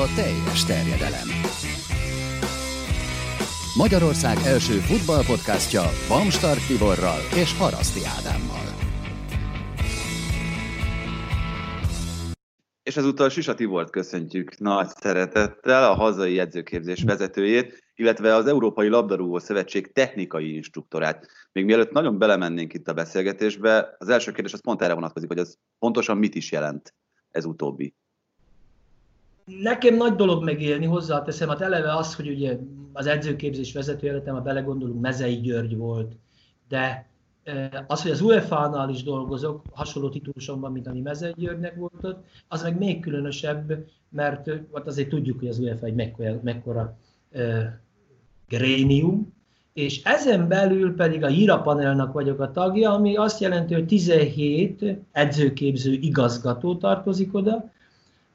a teljes terjedelem. Magyarország első futballpodcastja Bamstart Tiborral és Haraszti Ádámmal. És ezúttal Sisa Tibort köszöntjük nagy szeretettel, a hazai edzőképzés vezetőjét, illetve az Európai Labdarúgó Szövetség technikai instruktorát. Még mielőtt nagyon belemennénk itt a beszélgetésbe, az első kérdés az pont erre vonatkozik, hogy az pontosan mit is jelent ez utóbbi. Nekem nagy dolog megélni, hozzáteszem, hát eleve az, hogy ugye az edzőképzés vezető életem, ha belegondolunk, Mezei György volt, de az, hogy az UEFA-nál is dolgozok, hasonló titulusomban, mint ami Mezei Györgynek volt ott, az meg még különösebb, mert hát azért tudjuk, hogy az UEFA egy mekkora, mekkora uh, grénium, és ezen belül pedig a Hira panelnak vagyok a tagja, ami azt jelenti, hogy 17 edzőképző igazgató tartozik oda,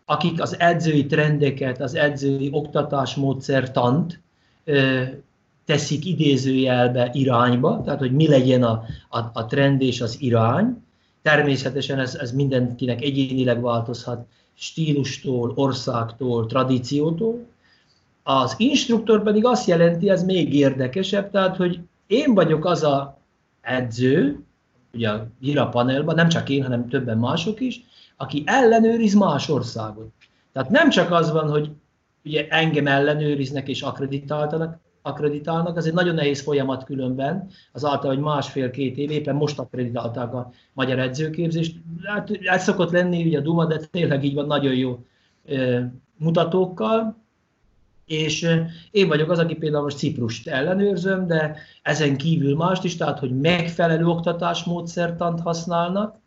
akik az edzői trendeket, az edzői oktatásmódszertant teszik idézőjelbe irányba, tehát hogy mi legyen a, a, a trend és az irány. Természetesen ez, ez mindenkinek egyénileg változhat, stílustól, országtól, tradíciótól. Az instruktor pedig azt jelenti, ez még érdekesebb, tehát hogy én vagyok az a edző, ugye a panelban, nem csak én, hanem többen mások is, aki ellenőriz más országot. Tehát nem csak az van, hogy ugye engem ellenőriznek és akreditáltanak, akreditálnak, ez egy nagyon nehéz folyamat különben, azáltal, hogy másfél-két év, éppen most akreditálták a magyar edzőképzést. Hát ez szokott lenni ugye a Duma, de tényleg így van nagyon jó mutatókkal, és én vagyok az, aki például most Ciprust ellenőrzöm, de ezen kívül mást is, tehát hogy megfelelő oktatásmódszertant használnak,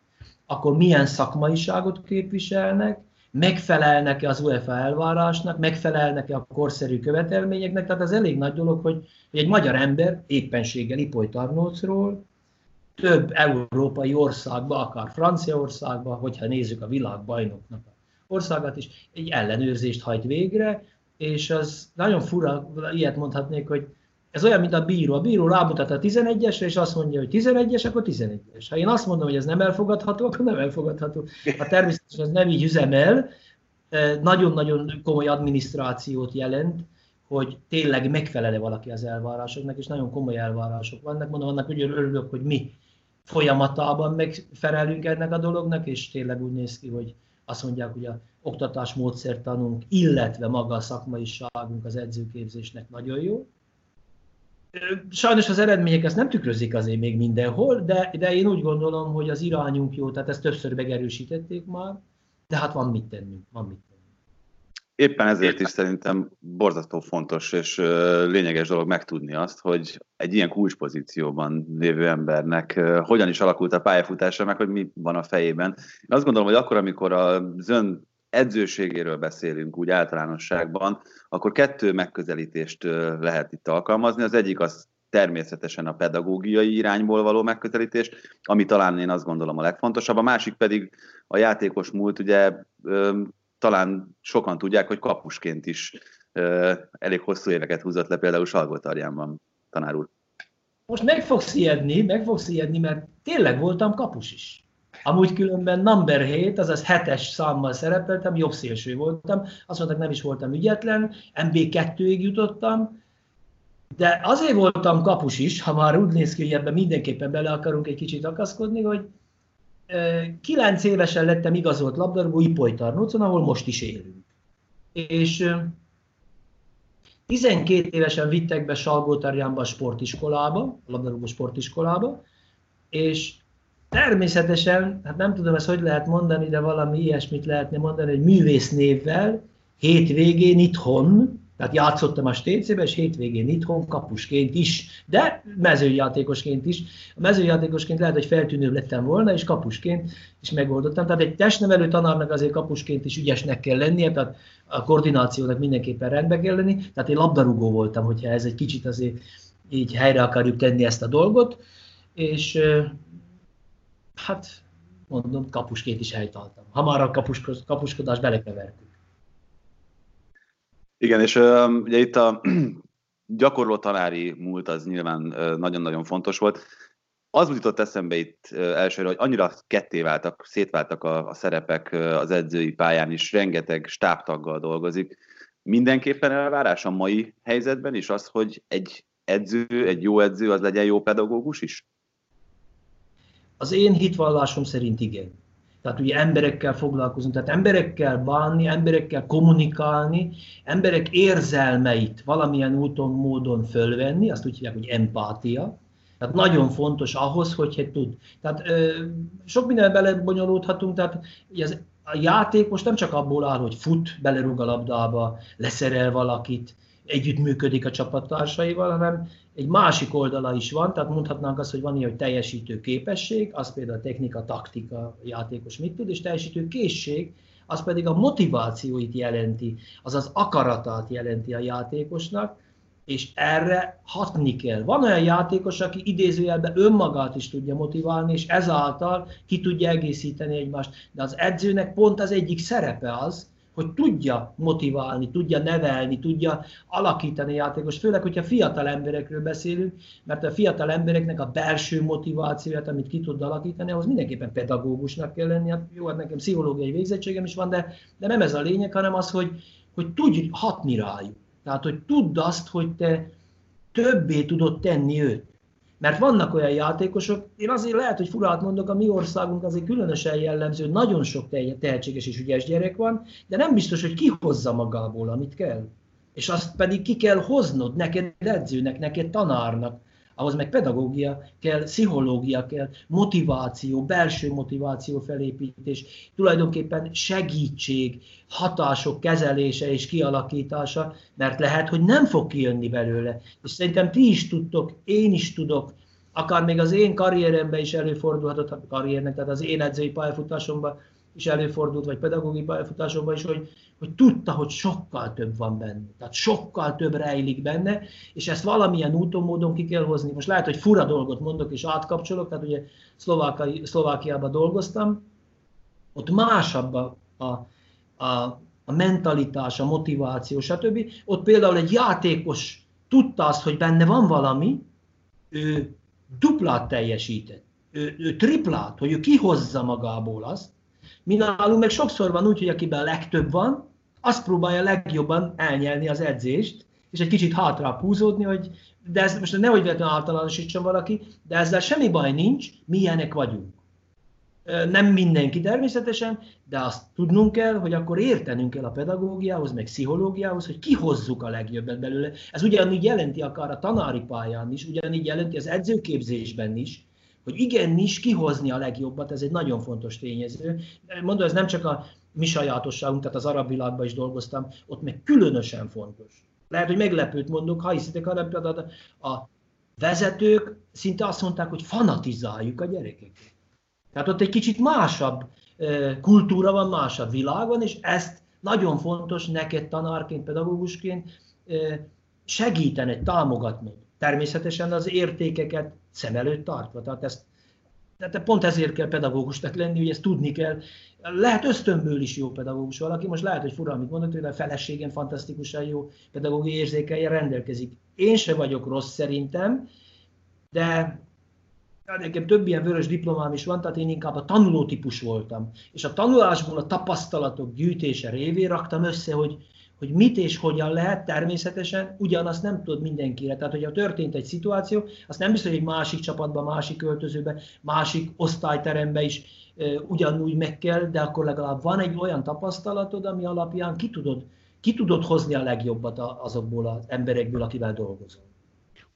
akkor milyen szakmaiságot képviselnek, megfelelnek-e az UEFA elvárásnak, megfelelnek-e a korszerű követelményeknek, tehát az elég nagy dolog, hogy egy magyar ember éppenséggel Ipoly Tarnócról több európai országba, akár Franciaországba, hogyha nézzük a világbajnoknak a országát is, egy ellenőrzést hajt végre, és az nagyon fura, ilyet mondhatnék, hogy ez olyan, mint a bíró. A bíró rámutat a 11-esre, és azt mondja, hogy 11-es, akkor 11-es. Ha én azt mondom, hogy ez nem elfogadható, akkor nem elfogadható. Ha természetesen ez nem így üzemel, eh, nagyon-nagyon komoly adminisztrációt jelent, hogy tényleg megfelele valaki az elvárásoknak, és nagyon komoly elvárások vannak. Mondom, annak úgy örülök, hogy mi folyamatában megfelelünk ennek a dolognak, és tényleg úgy néz ki, hogy azt mondják, hogy a oktatás módszertanunk, illetve maga a szakmaiságunk az edzőképzésnek nagyon jó. Sajnos az eredmények ezt nem tükrözik azért még mindenhol, de, de én úgy gondolom, hogy az irányunk jó, tehát ezt többször megerősítették már, de hát van mit tennünk, van mit tennünk. Éppen ezért is szerintem borzasztó fontos és lényeges dolog megtudni azt, hogy egy ilyen kulcspozícióban lévő embernek hogyan is alakult a pályafutása, meg hogy mi van a fejében. Én azt gondolom, hogy akkor, amikor az ön edzőségéről beszélünk úgy általánosságban, akkor kettő megközelítést lehet itt alkalmazni. Az egyik az természetesen a pedagógiai irányból való megközelítés, ami talán én azt gondolom a legfontosabb. A másik pedig a játékos múlt, ugye talán sokan tudják, hogy kapusként is elég hosszú éveket húzott le például Salgótarjánban, tanár úr. Most meg fogsz ijedni, meg fogsz ijedni, mert tényleg voltam kapus is. Amúgy különben number 7, azaz 7-es számmal szerepeltem, jobb szélső voltam, azt mondták, nem is voltam ügyetlen, MB2-ig jutottam, de azért voltam kapus is, ha már úgy néz ki, hogy ebben mindenképpen bele akarunk egy kicsit akaszkodni, hogy 9 évesen lettem igazolt labdarúgó Ipoly Tarnócon, ahol most is élünk. És 12 évesen vittek be Salgótarjánba a sportiskolába, a labdarúgó sportiskolába, és Természetesen, hát nem tudom ezt hogy lehet mondani, de valami ilyesmit lehetne mondani, hogy művész névvel, hétvégén itthon, tehát játszottam a Stécébe, és hétvégén itthon kapusként is, de mezőjátékosként is. A mezőjátékosként lehet, hogy feltűnőbb lettem volna, és kapusként is megoldottam. Tehát egy testnevelő tanárnak azért kapusként is ügyesnek kell lennie, tehát a koordinációnak mindenképpen rendbe kell lenni. Tehát én labdarúgó voltam, hogyha ez egy kicsit azért így helyre akarjuk tenni ezt a dolgot. És hát mondom, kapusként is helytaltam. Ha már a kapus, kapuskodás belekevertük. Igen, és ugye itt a gyakorló tanári múlt az nyilván nagyon-nagyon fontos volt. az jutott eszembe itt elsőre, hogy annyira ketté váltak, szétváltak a, a szerepek az edzői pályán is, rengeteg stábtaggal dolgozik. Mindenképpen elvárás a mai helyzetben is az, hogy egy edző, egy jó edző, az legyen jó pedagógus is? Az én hitvallásom szerint igen. Tehát ugye emberekkel foglalkozunk, tehát emberekkel bánni, emberekkel kommunikálni, emberek érzelmeit valamilyen úton, módon fölvenni, azt úgy hívják, hogy empátia. Tehát nagyon fontos ahhoz, hogy tud. Tehát ö, sok minden belebonyolódhatunk, tehát ez, a játék most nem csak abból áll, hogy fut, belerúg a labdába, leszerel valakit, együttműködik a csapattársaival, hanem egy másik oldala is van, tehát mondhatnánk azt, hogy van ilyen, hogy teljesítő képesség, az például a technika, taktika, játékos mit tud, és teljesítő készség, az pedig a motivációit jelenti, azaz akaratát jelenti a játékosnak, és erre hatni kell. Van olyan játékos, aki idézőjelben önmagát is tudja motiválni, és ezáltal ki tudja egészíteni egymást. De az edzőnek pont az egyik szerepe az, hogy tudja motiválni, tudja nevelni, tudja alakítani a játékos, főleg, hogyha fiatal emberekről beszélünk, mert a fiatal embereknek a belső motivációját, amit ki tud alakítani, ahhoz mindenképpen pedagógusnak kell lenni. Hát jó, hát nekem pszichológiai végzettségem is van, de, de nem ez a lényeg, hanem az, hogy, hogy tudj hatni rájuk. Tehát, hogy tudd azt, hogy te többé tudod tenni őt. Mert vannak olyan játékosok, én azért lehet, hogy furát mondok, a mi országunk azért különösen jellemző, nagyon sok tehetséges és ügyes gyerek van, de nem biztos, hogy kihozza magából, amit kell. És azt pedig ki kell hoznod neked edzőnek, neked tanárnak, ahhoz meg pedagógia kell, pszichológia kell, motiváció, belső motiváció felépítés, tulajdonképpen segítség, hatások kezelése és kialakítása, mert lehet, hogy nem fog kijönni belőle. És szerintem ti is tudtok, én is tudok, akár még az én karrieremben is előfordulhatott, a karriernek, tehát az én edzői pályafutásomban is előfordult, vagy pedagógiai pályafutásomban is, hogy, hogy tudta, hogy sokkal több van benne. Tehát sokkal több rejlik benne, és ezt valamilyen úton, módon ki kell hozni. Most lehet, hogy fura dolgot mondok, és átkapcsolok, tehát ugye Szlovákai, Szlovákiában dolgoztam, ott másabb a, a, a, a mentalitás, a motiváció, stb. Ott például egy játékos tudta azt, hogy benne van valami, ő duplát teljesített, ő, ő triplát, hogy ő kihozza magából azt, mi nálunk meg sokszor van úgy, hogy akiben a legtöbb van, azt próbálja legjobban elnyelni az edzést, és egy kicsit hátra húzódni, hogy de ez most nehogy véletlenül általánosítson valaki, de ezzel semmi baj nincs, milyenek vagyunk. Nem mindenki természetesen, de azt tudnunk kell, hogy akkor értenünk kell a pedagógiához, meg pszichológiához, hogy kihozzuk a legjobbet belőle. Ez ugyanígy jelenti akár a tanári pályán is, ugyanígy jelenti az edzőképzésben is, hogy igenis kihozni a legjobbat, ez egy nagyon fontos tényező. Mondom, ez nem csak a mi sajátosságunk, tehát az arab világban is dolgoztam, ott meg különösen fontos. Lehet, hogy meglepőt mondok, ha hiszitek, a, a vezetők szinte azt mondták, hogy fanatizáljuk a gyerekeket. Tehát ott egy kicsit másabb kultúra van, másabb világ van, és ezt nagyon fontos neked tanárként, pedagógusként segíteni, támogatni. Természetesen az értékeket szem előtt tartva. Tehát ezt tehát pont ezért kell pedagógusnak lenni, hogy ezt tudni kell. Lehet ösztönből is jó pedagógus valaki, most lehet, hogy fura, amit mondott, hogy a feleségem fantasztikusan jó pedagógiai érzékelje rendelkezik. Én se vagyok rossz szerintem, de nekem több ilyen vörös diplomám is van, tehát én inkább a tanuló típus voltam. És a tanulásból a tapasztalatok gyűjtése révén raktam össze, hogy hogy mit és hogyan lehet, természetesen ugyanazt nem tudod mindenkire. Tehát, hogyha történt egy szituáció, azt nem biztos, hogy egy másik csapatban, másik költözőben, másik osztályteremben is e, ugyanúgy meg kell, de akkor legalább van egy olyan tapasztalatod, ami alapján ki tudod, ki tudod hozni a legjobbat azokból az emberekből, akivel dolgozol.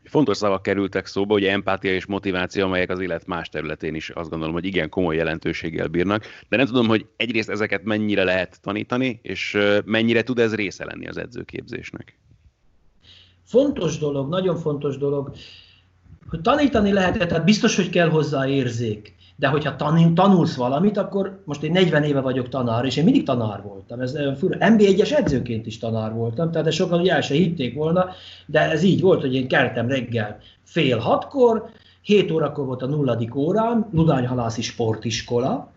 Fontos szavak kerültek szóba, ugye empátia és motiváció, amelyek az élet más területén is azt gondolom, hogy igen komoly jelentőséggel bírnak, de nem tudom, hogy egyrészt ezeket mennyire lehet tanítani, és mennyire tud ez része lenni az edzőképzésnek. Fontos dolog, nagyon fontos dolog, hogy tanítani lehet, tehát biztos, hogy kell hozzá érzék. De hogyha tanulsz valamit, akkor most én 40 éve vagyok tanár, és én mindig tanár voltam. Ez fura. NB1-es edzőként is tanár voltam, tehát sokan ugye el se hitték volna, de ez így volt, hogy én keltem reggel fél hatkor, 7 órakor volt a nulladik órám, Ludányhalászi sportiskola,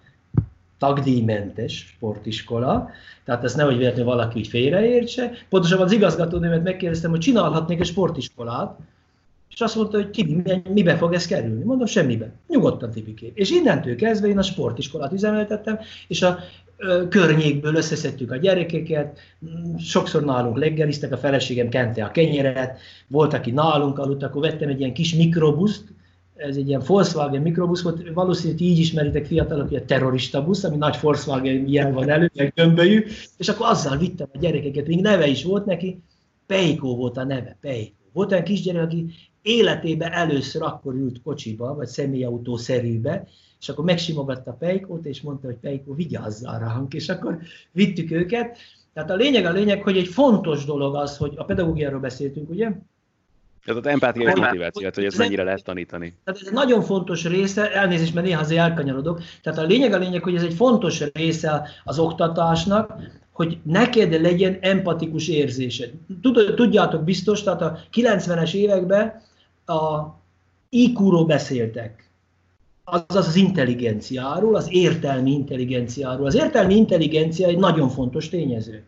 tagdíjmentes sportiskola, tehát ezt nehogy véletlenül valaki így félreértse. Pontosabban az igazgatónőmet megkérdeztem, hogy csinálhatnék egy sportiskolát, és azt mondta, hogy Tibi, mibe fog ez kerülni? Mondom, semmibe. Nyugodtan Tibikém. És innentől kezdve én a sportiskolát üzemeltettem, és a környékből összeszedtük a gyerekeket, sokszor nálunk leggeliztek, a feleségem kente a kenyeret, volt, aki nálunk aludt, akkor vettem egy ilyen kis mikrobuszt, ez egy ilyen Volkswagen mikrobusz volt, valószínűleg így ismeritek fiatalok, hogy a terrorista busz, ami nagy Volkswagen jel van elő, meg gömbölyű, és akkor azzal vittem a gyerekeket, még neve is volt neki, Peikó volt a neve, Peikó. Volt olyan kisgyerek, aki életében először akkor ült kocsiba, vagy személyautó szerűbe, és akkor megsimogatta Peikót, és mondta, hogy Peikó, vigyázzál ránk, és akkor vittük őket. Tehát a lényeg a lényeg, hogy egy fontos dolog az, hogy a pedagógiáról beszéltünk, ugye? Ez az empátia és motiváció, hogy ez mennyire lehet tanítani. Tehát ez egy nagyon fontos része, elnézést, mert néha azért elkanyarodok. Tehát a lényeg a lényeg, hogy ez egy fontos része az oktatásnak, hogy neked legyen empatikus érzésed. Tudjátok biztos, tehát a 90-es években a IQ-ról beszéltek. Azaz az intelligenciáról, az értelmi intelligenciáról. Az értelmi intelligencia egy nagyon fontos tényező.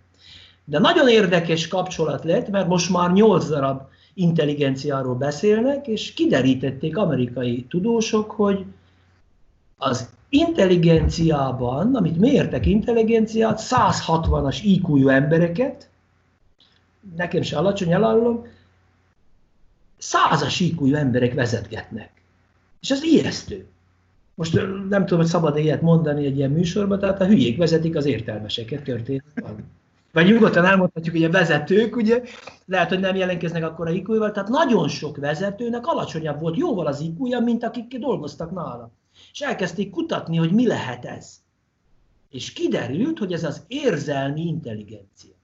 De nagyon érdekes kapcsolat lett, mert most már 8 darab intelligenciáról beszélnek, és kiderítették amerikai tudósok, hogy az intelligenciában, amit mértek intelligenciát, 160-as iq embereket, nekem se alacsony elállom, százas iq emberek vezetgetnek. És ez ijesztő. Most nem tudom, hogy szabad ilyet mondani egy ilyen műsorban, tehát a hülyék vezetik az értelmeseket, történet vagy nyugodtan elmondhatjuk, hogy a vezetők, ugye, lehet, hogy nem jelenkeznek akkor a iq tehát nagyon sok vezetőnek alacsonyabb volt jóval az iq mint akik dolgoztak nála. És elkezdték kutatni, hogy mi lehet ez. És kiderült, hogy ez az érzelmi intelligencia.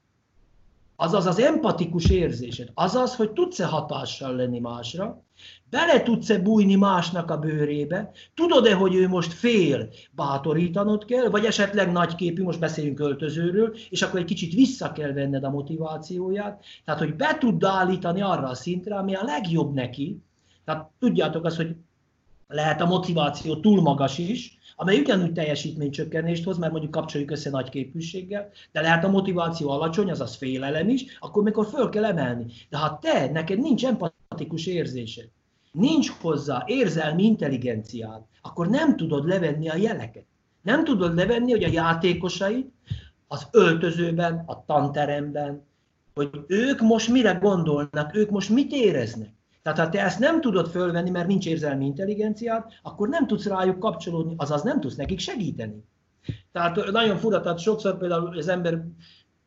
Azaz az empatikus érzésed. Azaz, hogy tudsz-e hatással lenni másra, bele tudsz-e bújni másnak a bőrébe, tudod-e, hogy ő most fél, bátorítanod kell, vagy esetleg nagyképű, most beszéljünk költözőről, és akkor egy kicsit vissza kell venned a motivációját, tehát hogy be tud állítani arra a szintre, ami a legjobb neki, tehát tudjátok azt, hogy lehet a motiváció túl magas is, amely ugyanúgy teljesítménycsökkenést hoz, mert mondjuk kapcsoljuk össze nagy képűséggel, de lehet a motiváció alacsony, azaz félelem is, akkor mikor föl kell emelni. De ha te, neked nincs empatikus érzésed, nincs hozzá érzelmi intelligenciád, akkor nem tudod levenni a jeleket. Nem tudod levenni, hogy a játékosaid az öltözőben, a tanteremben, hogy ők most mire gondolnak, ők most mit éreznek. Tehát ha te ezt nem tudod fölvenni, mert nincs érzelmi intelligenciád, akkor nem tudsz rájuk kapcsolódni, azaz nem tudsz nekik segíteni. Tehát nagyon fura, tehát sokszor például az ember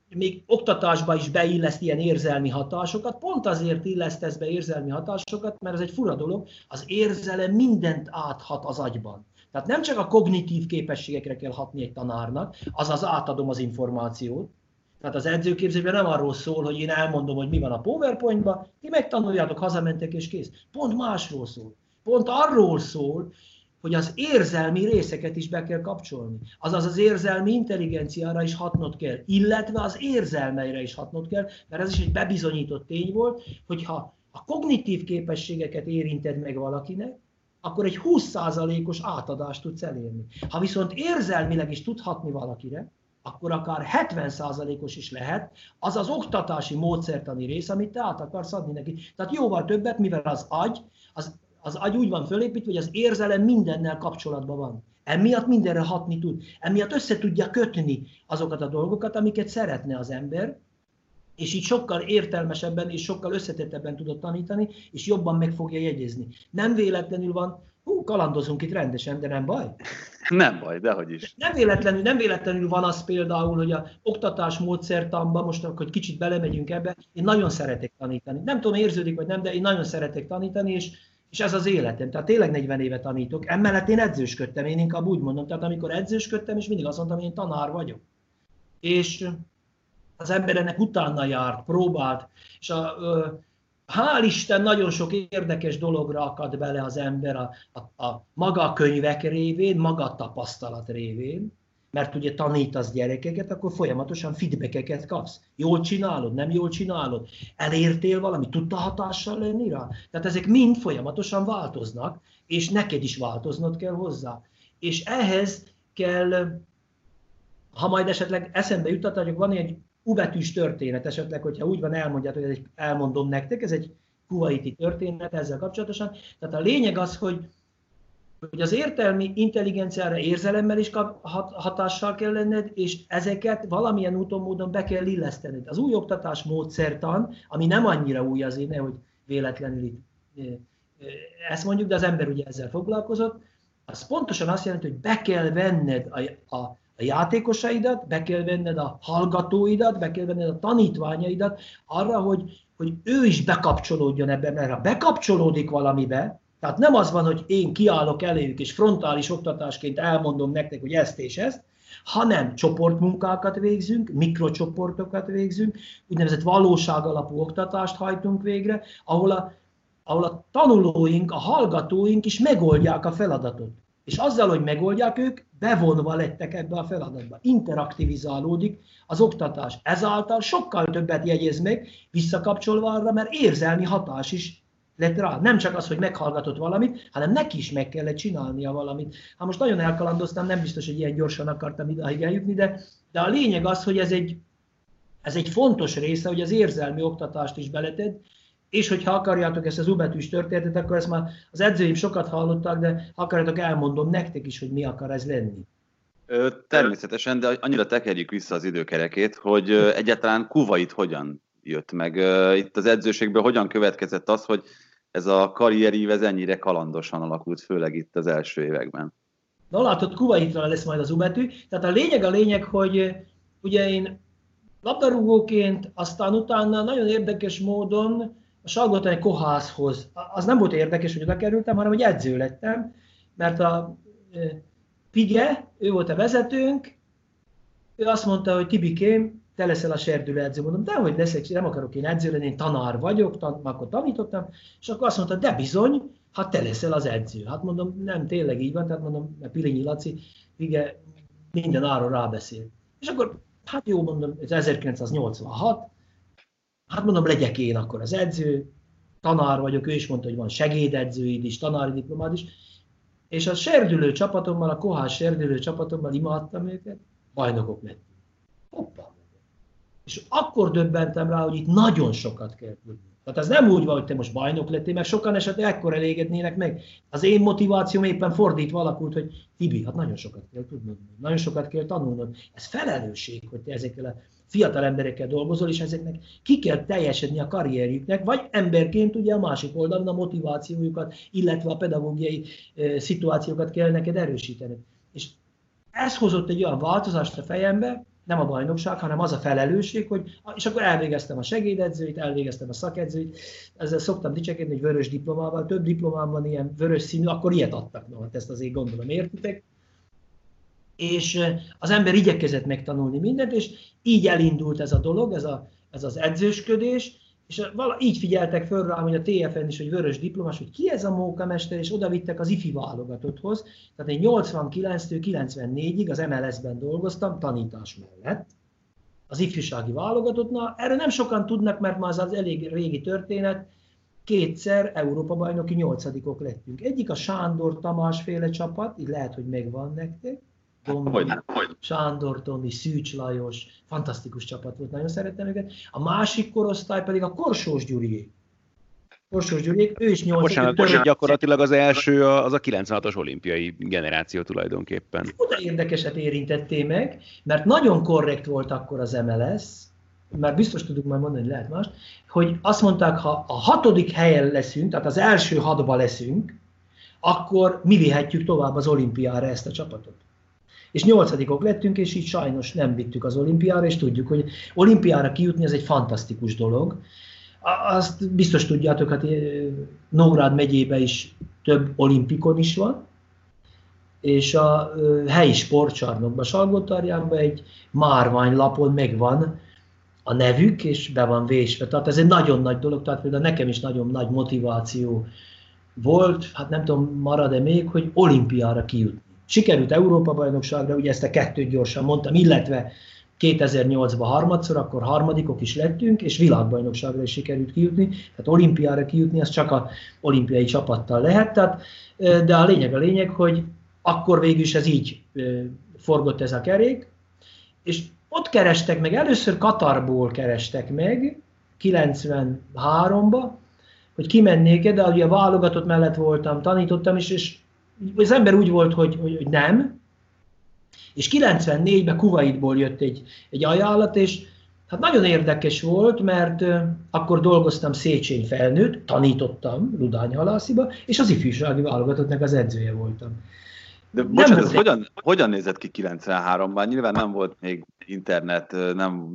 még oktatásba is beilleszt ilyen érzelmi hatásokat, pont azért illesztesz be érzelmi hatásokat, mert ez egy fura dolog, az érzelem mindent áthat az agyban. Tehát nem csak a kognitív képességekre kell hatni egy tanárnak, azaz átadom az információt, tehát az edzőképzésben nem arról szól, hogy én elmondom, hogy mi van a PowerPointban, ti megtanuljátok, hazamentek és kész. Pont másról szól. Pont arról szól, hogy az érzelmi részeket is be kell kapcsolni. Azaz az érzelmi intelligenciára is hatnod kell, illetve az érzelmeire is hatnod kell, mert ez is egy bebizonyított tény volt, hogyha a kognitív képességeket érinted meg valakinek, akkor egy 20%-os átadást tudsz elérni. Ha viszont érzelmileg is tudhatni valakire, akkor akár 70%-os is lehet, az az oktatási módszertani rész, amit te át akarsz adni neki. Tehát jóval többet, mivel az agy, az, az agy úgy van fölépítve, hogy az érzelem mindennel kapcsolatban van. Emiatt mindenre hatni tud. Emiatt össze tudja kötni azokat a dolgokat, amiket szeretne az ember, és így sokkal értelmesebben és sokkal összetettebben tudod tanítani, és jobban meg fogja jegyezni. Nem véletlenül van, hú, kalandozunk itt rendesen, de nem baj. Nem baj, dehogy is. Nem véletlenül, nem véletlenül van az például, hogy a oktatás módszertanban, most hogy kicsit belemegyünk ebbe, én nagyon szeretek tanítani. Nem tudom, érződik vagy nem, de én nagyon szeretek tanítani, és, és ez az életem. Tehát tényleg 40 éve tanítok. Emellett én edzősködtem, én inkább úgy mondom. Tehát amikor edzősködtem, és mindig azt mondtam, hogy én tanár vagyok. És az ember ennek utána járt, próbált, és a, hál' Isten nagyon sok érdekes dologra akad bele az ember a, a, a maga könyvek révén, maga tapasztalat révén, mert ugye tanítasz gyerekeket, akkor folyamatosan feedbackeket kapsz. Jól csinálod, nem jól csinálod, elértél valami, tudta hatással lenni rá? Tehát ezek mind folyamatosan változnak, és neked is változnod kell hozzá. És ehhez kell, ha majd esetleg eszembe juttatok, van egy U betűs történet esetleg, hogyha úgy van, elmondjátok, hogy elmondom nektek, ez egy kuwaiti történet ezzel kapcsolatosan. Tehát a lényeg az, hogy hogy az értelmi intelligenciára érzelemmel is hatással kell lenned, és ezeket valamilyen úton, módon be kell illesztened. Az új oktatás módszertan, ami nem annyira új azért, nehogy véletlenül itt ezt mondjuk, de az ember ugye ezzel foglalkozott, az pontosan azt jelenti, hogy be kell venned a, a, a játékosaidat, be kell venned a hallgatóidat, be kell venned a tanítványaidat arra, hogy, hogy ő is bekapcsolódjon ebbe, mert ha bekapcsolódik valamibe, tehát nem az van, hogy én kiállok eléjük, és frontális oktatásként elmondom nektek, hogy ezt és ezt, hanem csoportmunkákat végzünk, mikrocsoportokat végzünk, úgynevezett valóság alapú oktatást hajtunk végre, ahol a, ahol a tanulóink, a hallgatóink is megoldják a feladatot. És azzal, hogy megoldják ők, bevonva lettek ebbe a feladatba. Interaktivizálódik az oktatás. Ezáltal sokkal többet jegyez meg, visszakapcsolva arra, mert érzelmi hatás is lett rá. Nem csak az, hogy meghallgatott valamit, hanem neki is meg kellett csinálnia valamit. Hát most nagyon elkalandoztam, nem biztos, hogy ilyen gyorsan akartam idáig eljutni, de, de a lényeg az, hogy ez egy, ez egy fontos része, hogy az érzelmi oktatást is beleted, és hogyha akarjátok ezt az ubetűs történetet, akkor ezt már az edzőim sokat hallottak, de akarjátok, elmondom nektek is, hogy mi akar ez lenni. Természetesen, de annyira tekerjük vissza az időkerekét, hogy egyáltalán Kuvait hogyan jött meg. Itt az edzőségből hogyan következett az, hogy ez a karrierív ez ennyire kalandosan alakult, főleg itt az első években. Na látod, Kuwaitra lesz majd az ubetű. Tehát a lényeg a lényeg, hogy ugye én labdarúgóként, aztán utána nagyon érdekes módon a Salgotani Kohászhoz, az nem volt érdekes, hogy oda kerültem, hanem hogy edző lettem, mert a Pige, ő volt a vezetőnk, ő azt mondta, hogy Tibikém, te leszel a serdülő edző. Mondom, de hogy leszek, nem akarok én edző lenni, én tanár vagyok, tan- akkor tanítottam, és akkor azt mondta, de bizony, hát te leszel az edző. Hát mondom, nem, tényleg így van, tehát mondom, mert Pilinyi Laci, igen, minden áról rábeszél. És akkor, hát jó, mondom, ez 1986, hát mondom, legyek én akkor az edző, tanár vagyok, ő is mondta, hogy van segédedzőid is, tanári diplomád is, és a serdülő csapatommal, a Kohás serdülő csapatommal imádtam őket, bajnokok lettünk. Hoppa! És akkor döbbentem rá, hogy itt nagyon sokat kell tudni. Tehát ez nem úgy van, hogy te most bajnok lettél, mert sokan esetleg ekkor elégednének meg. Az én motivációm éppen fordítva alakult, hogy Tibi, hát nagyon sokat kell tudnod, nagyon sokat kell tanulnod. Ez felelősség, hogy te ezekkel a fiatal emberekkel dolgozol, és ezeknek ki kell teljesedni a karrierjüknek, vagy emberként ugye a másik oldalon a motivációjukat, illetve a pedagógiai e, szituációkat kell neked erősíteni. És ez hozott egy olyan változást a fejembe, nem a bajnokság, hanem az a felelősség, hogy és akkor elvégeztem a segédedzőit, elvégeztem a szakedzőit, ezzel szoktam dicsekedni, hogy vörös diplomával, több diplomám van ilyen vörös színű, akkor ilyet adtak, no, hát ezt azért gondolom értitek. És az ember igyekezett megtanulni mindent, és így elindult ez a dolog, ez, a, ez az edzősködés, és vala, így figyeltek föl rám, hogy a TFN is, hogy vörös diplomás, hogy ki ez a mókamester, és oda vittek az IFI válogatotthoz. Tehát én 89-től 94-ig az MLS-ben dolgoztam, tanítás mellett, az ifjúsági válogatottnál. Erről nem sokan tudnak, mert már az, az elég régi történet, kétszer Európa-bajnoki nyolcadikok lettünk. Egyik a Sándor Tamás féle csapat, így lehet, hogy megvan nektek, Dombi, Sándor Tomi, Szűcs Lajos, fantasztikus csapat volt, nagyon szerettem őket. A másik korosztály pedig a Korsós Gyurié. Korsós Gyurié, ő is 8 Bocsánat, bocsánat, gyakorlatilag az első az a 96-os olimpiai generáció tulajdonképpen. Oda érdekeset érintetté meg, mert nagyon korrekt volt akkor az MLS, már biztos tudjuk majd mondani, hogy lehet más, hogy azt mondták, ha a hatodik helyen leszünk, tehát az első hatba leszünk, akkor mi vihetjük tovább az olimpiára ezt a csapatot és nyolcadikok lettünk, és így sajnos nem vittük az olimpiára, és tudjuk, hogy olimpiára kijutni az egy fantasztikus dolog. Azt biztos tudjátok, hát eh, Nógrád megyébe is több olimpikon is van, és a eh, helyi sportcsarnokban, Salgótarjánban egy márványlapon megvan a nevük, és be van vésve. Tehát ez egy nagyon nagy dolog, tehát például nekem is nagyon nagy motiváció volt, hát nem tudom, marad-e még, hogy olimpiára kijutni. Sikerült Európa-bajnokságra, ugye ezt a kettőt gyorsan mondtam, illetve 2008-ban harmadszor, akkor harmadikok is lettünk, és világbajnokságra is sikerült kijutni, tehát olimpiára kijutni, az csak a olimpiai csapattal lehet, tehát, de a lényeg a lényeg, hogy akkor végül is ez így forgott ez a kerék, és ott kerestek meg, először Katarból kerestek meg, 93-ba, hogy kimennék-e, de ugye a válogatott mellett voltam, tanítottam is, és az ember úgy volt, hogy, hogy, hogy nem. És 94-ben Kuwaitból jött egy, egy ajánlat, és hát nagyon érdekes volt, mert akkor dolgoztam Széchenyi felnőtt, tanítottam Ludány halásziba, és az ifjúsági válogatottnak az edzője voltam. De bocsánat, ez hogyan, hogyan nézett ki 93-ban? Nyilván nem volt még internet, nem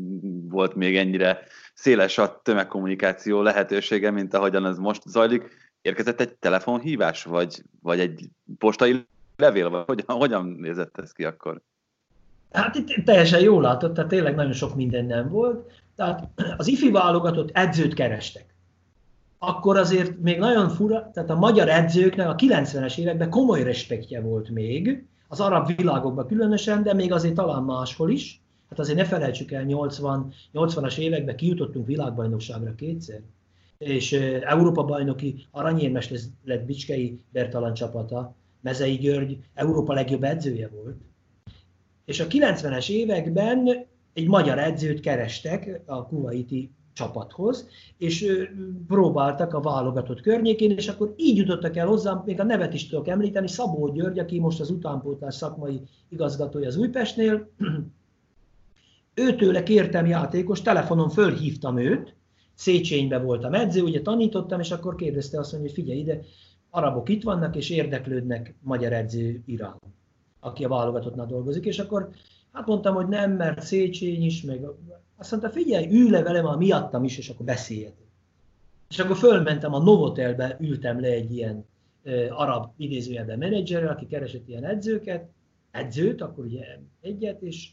volt még ennyire széles a tömegkommunikáció lehetősége, mint ahogyan ez most zajlik. Érkezett egy telefonhívás, vagy, vagy egy postai levél, vagy hogyan, hogyan nézett ez ki akkor? Hát itt teljesen jól látott, tehát tényleg nagyon sok minden nem volt. Tehát az ifi válogatott edzőt kerestek akkor azért még nagyon fura, tehát a magyar edzőknek a 90-es években komoly respektje volt még, az arab világokban különösen, de még azért talán máshol is. Hát azért ne felejtsük el, 80, 80-as években kijutottunk világbajnokságra kétszer, és Európa bajnoki aranyérmes lett Bicskei Bertalan csapata, Mezei György Európa legjobb edzője volt. És a 90-es években egy magyar edzőt kerestek a kuwaiti csapathoz, és próbáltak a válogatott környékén, és akkor így jutottak el hozzám, még a nevet is tudok említeni, Szabó György, aki most az utánpótlás szakmai igazgatója az Újpestnél, őtőle kértem játékos, telefonon fölhívtam őt, Széchenybe voltam edző, ugye tanítottam, és akkor kérdezte azt, hogy figyelj ide, arabok itt vannak, és érdeklődnek magyar edző iránt, aki a válogatottnál dolgozik, és akkor hát mondtam, hogy nem, mert Széchenyi is, meg azt mondta, figyelj, ülj le velem a miattam is, és akkor beszélhetünk. És akkor fölmentem a Novotelbe, ültem le egy ilyen uh, arab idézőjelben menedzserrel, aki keresett ilyen edzőket, edzőt, akkor ugye egyet, és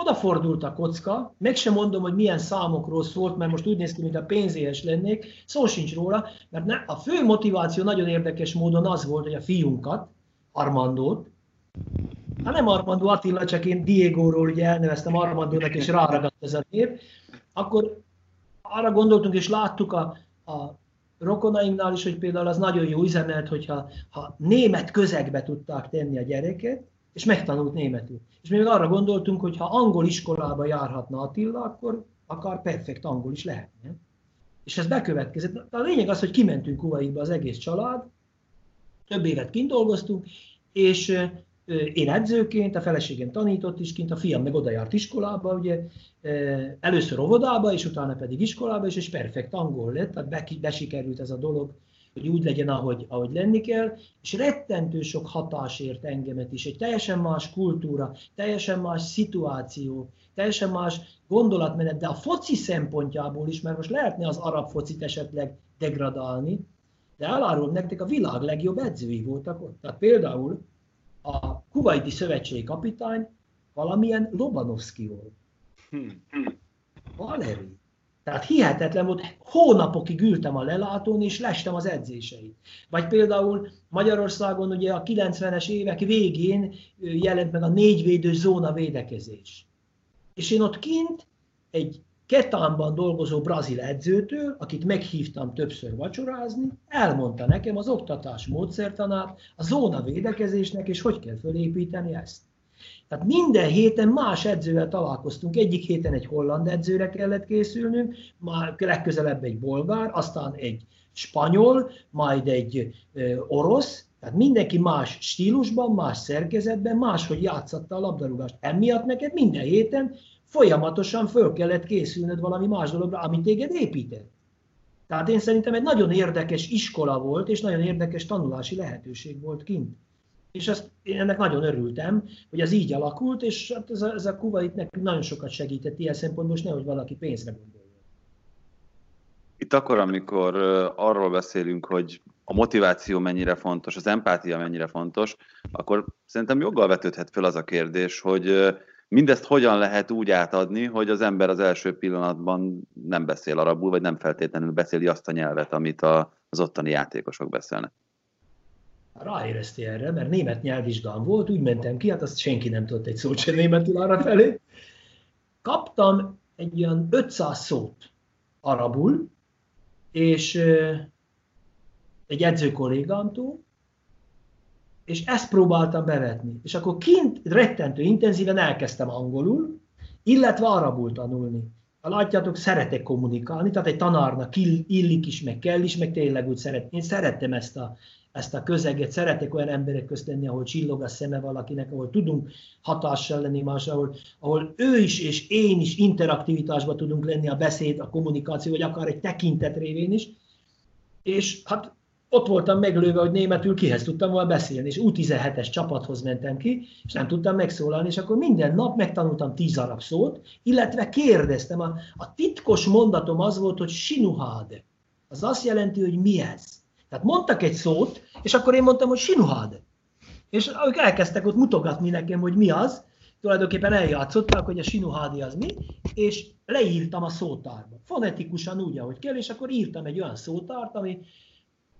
odafordult a kocka, meg sem mondom, hogy milyen számokról szólt, mert most úgy néz ki, mint a pénzéhes lennék, szó sincs róla, mert ne, a fő motiváció nagyon érdekes módon az volt, hogy a fiunkat, Armandót, Hát nem Armando Attila, csak én Diego-ról ugye elneveztem Armandónak, és ráragadt ez a név. Akkor arra gondoltunk, és láttuk a, a rokonainknál is, hogy például az nagyon jó üzemelt, hogyha ha német közegbe tudták tenni a gyereket, és megtanult németül. És még arra gondoltunk, hogy ha angol iskolába járhatna Attila, akkor akár perfekt angol is lehetne. És ez bekövetkezett. A lényeg az, hogy kimentünk Kuwaitba az egész család, több évet kint dolgoztunk, és én edzőként, a feleségem tanított is kint, a fiam meg oda járt iskolába, ugye, először óvodába, és utána pedig iskolába, és, és perfekt angol lett, tehát besikerült ez a dolog, hogy úgy legyen, ahogy, ahogy lenni kell, és rettentő sok hatás ért engemet is, egy teljesen más kultúra, teljesen más szituáció, teljesen más gondolatmenet, de a foci szempontjából is, mert most lehetne az arab focit esetleg degradálni, de elárulom nektek, a világ legjobb edzői voltak ott. Tehát például a kuwaiti szövetségi kapitány valamilyen Lobanovski volt. Hmm. Valeri. Tehát hihetetlen volt, hónapokig ültem a lelátón, és lestem az edzéseit. Vagy például Magyarországon ugye a 90-es évek végén jelent meg a négyvédő zóna védekezés. És én ott kint egy Ketánban dolgozó brazil edzőtől, akit meghívtam többször vacsorázni, elmondta nekem az oktatás módszertanát, a zóna védekezésnek, és hogy kell fölépíteni ezt. Tehát minden héten más edzővel találkoztunk. Egyik héten egy holland edzőre kellett készülnünk, már legközelebb egy bolgár, aztán egy spanyol, majd egy orosz, tehát mindenki más stílusban, más szerkezetben, máshogy játszatta a labdarúgást. Emiatt neked minden héten folyamatosan föl kellett készülnöd valami más dologra, amit téged épített. Tehát én szerintem egy nagyon érdekes iskola volt, és nagyon érdekes tanulási lehetőség volt kint. És ezt, én ennek nagyon örültem, hogy ez így alakult, és hát ez a, ez a Kuwait nekünk nagyon sokat segített ilyen szempontból, most nehogy valaki pénzre gondolja. Itt akkor, amikor arról beszélünk, hogy a motiváció mennyire fontos, az empátia mennyire fontos, akkor szerintem joggal vetődhet fel az a kérdés, hogy Mindezt hogyan lehet úgy átadni, hogy az ember az első pillanatban nem beszél arabul, vagy nem feltétlenül beszéli azt a nyelvet, amit az ottani játékosok beszélnek? Ráérezti erre, mert német nyelvvizsgám volt, úgy mentem ki, hát azt senki nem tudott egy szót sem németül arra felé. Kaptam egy olyan 500 szót arabul, és egy edző kollégámtól, és ezt próbáltam bevetni. És akkor kint rettentő intenzíven elkezdtem angolul, illetve arabul tanulni. látjátok, szeretek kommunikálni, tehát egy tanárnak illik is, meg kell is, meg tényleg úgy szeret. Én szerettem ezt a, ezt a közeget, szeretek olyan emberek közt lenni, ahol csillog a szeme valakinek, ahol tudunk hatással lenni más, ahol, ahol ő is és én is interaktivitásban tudunk lenni a beszéd, a kommunikáció, vagy akár egy tekintet révén is. És hát ott voltam meglőve, hogy németül kihez tudtam volna beszélni, és U17-es csapathoz mentem ki, és nem tudtam megszólalni, és akkor minden nap megtanultam tíz arab szót, illetve kérdeztem. A, a titkos mondatom az volt, hogy sinuháde. Az azt jelenti, hogy mi ez. Tehát mondtak egy szót, és akkor én mondtam, hogy sinuháde. És ők elkezdtek ott mutogatni nekem, hogy mi az, tulajdonképpen eljátszották, hogy a sinuhádi az mi, és leírtam a szótárba. Fonetikusan úgy, ahogy kell, és akkor írtam egy olyan szótárt, ami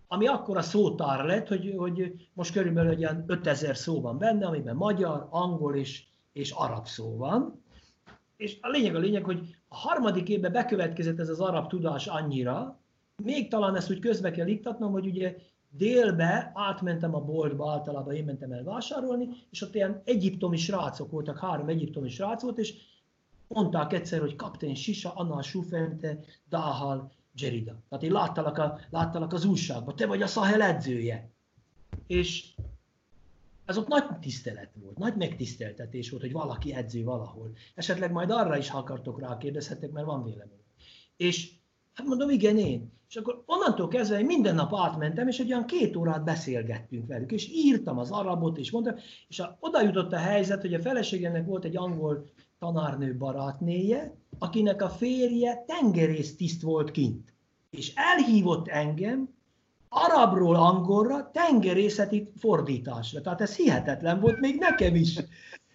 ami akkor a szótár lett, hogy, hogy most körülbelül egy ilyen 5000 szó van benne, amiben magyar, angol és, és arab szó van. És a lényeg a lényeg, hogy a harmadik évben bekövetkezett ez az arab tudás annyira, még talán ezt úgy közbe kell iktatnom, hogy ugye délbe átmentem a boltba, általában én mentem el vásárolni, és ott ilyen egyiptomi srácok voltak, három egyiptomi srác volt, és mondták egyszer, hogy kapten Sisa, Anna Sufente, Dahal, Jerida. Tehát én láttalak, a, láttalak az újságban, te vagy a Sahel edzője. És ez ott nagy tisztelet volt, nagy megtiszteltetés volt, hogy valaki edző valahol. Esetleg majd arra is, ha akartok rá, kérdezhetek, mert van vélemény. És hát mondom, igen, én. És akkor onnantól kezdve én minden nap átmentem, és egy olyan két órát beszélgettünk velük, és írtam az arabot, és mondtam, és a, oda jutott a helyzet, hogy a feleségemnek volt egy angol tanárnő barátnéje, akinek a férje tengerész tiszt volt kint. És elhívott engem arabról angolra tengerészeti fordításra. Tehát ez hihetetlen volt még nekem is.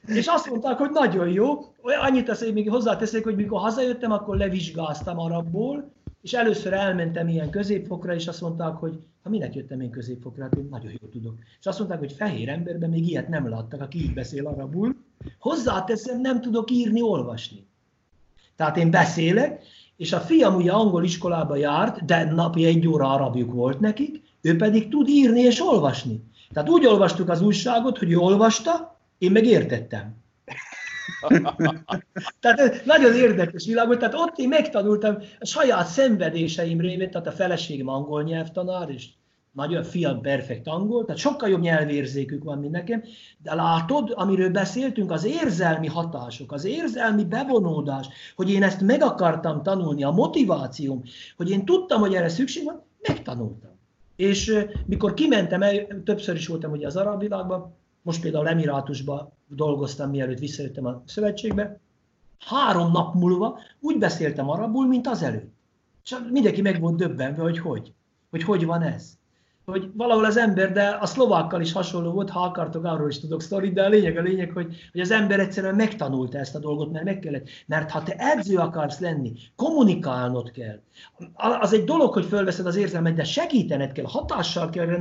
És azt mondták, hogy nagyon jó. Annyit tesz, hogy még hozzáteszek, hogy mikor hazajöttem, akkor levizsgáztam arabból, és először elmentem ilyen középfokra, és azt mondták, hogy ha minek jöttem én középfokra, hát én nagyon jól tudok. És azt mondták, hogy fehér emberben még ilyet nem láttak, aki így beszél arabul. Hozzáteszem, nem tudok írni, olvasni. Tehát én beszélek, és a fiam ugye angol iskolába járt, de napi egy óra arabjuk volt nekik, ő pedig tud írni és olvasni. Tehát úgy olvastuk az újságot, hogy ő olvasta, én meg értettem. tehát nagyon érdekes világ volt, tehát ott én megtanultam a saját szenvedéseim révén, tehát a feleségem angol nyelvtanár, és nagyon fiam perfekt angol, tehát sokkal jobb nyelvérzékük van, mint nekem, de látod, amiről beszéltünk, az érzelmi hatások, az érzelmi bevonódás, hogy én ezt meg akartam tanulni, a motivációm, hogy én tudtam, hogy erre szükség van, megtanultam. És mikor kimentem, többször is voltam ugye az arab világban, most például Emirátusban dolgoztam, mielőtt visszajöttem a szövetségbe, három nap múlva úgy beszéltem arabul, mint az előtt. És mindenki meg volt döbbenve, hogy hogy, hogy hogy van ez hogy valahol az ember, de a szlovákkal is hasonló volt, ha akartok, arról is tudok sztorit, de a lényeg a lényeg, hogy, hogy az ember egyszerűen megtanulta ezt a dolgot, mert meg kellett. Mert ha te edző akarsz lenni, kommunikálnod kell. Az egy dolog, hogy fölveszed az érzelmet, de segítened kell, hatással kell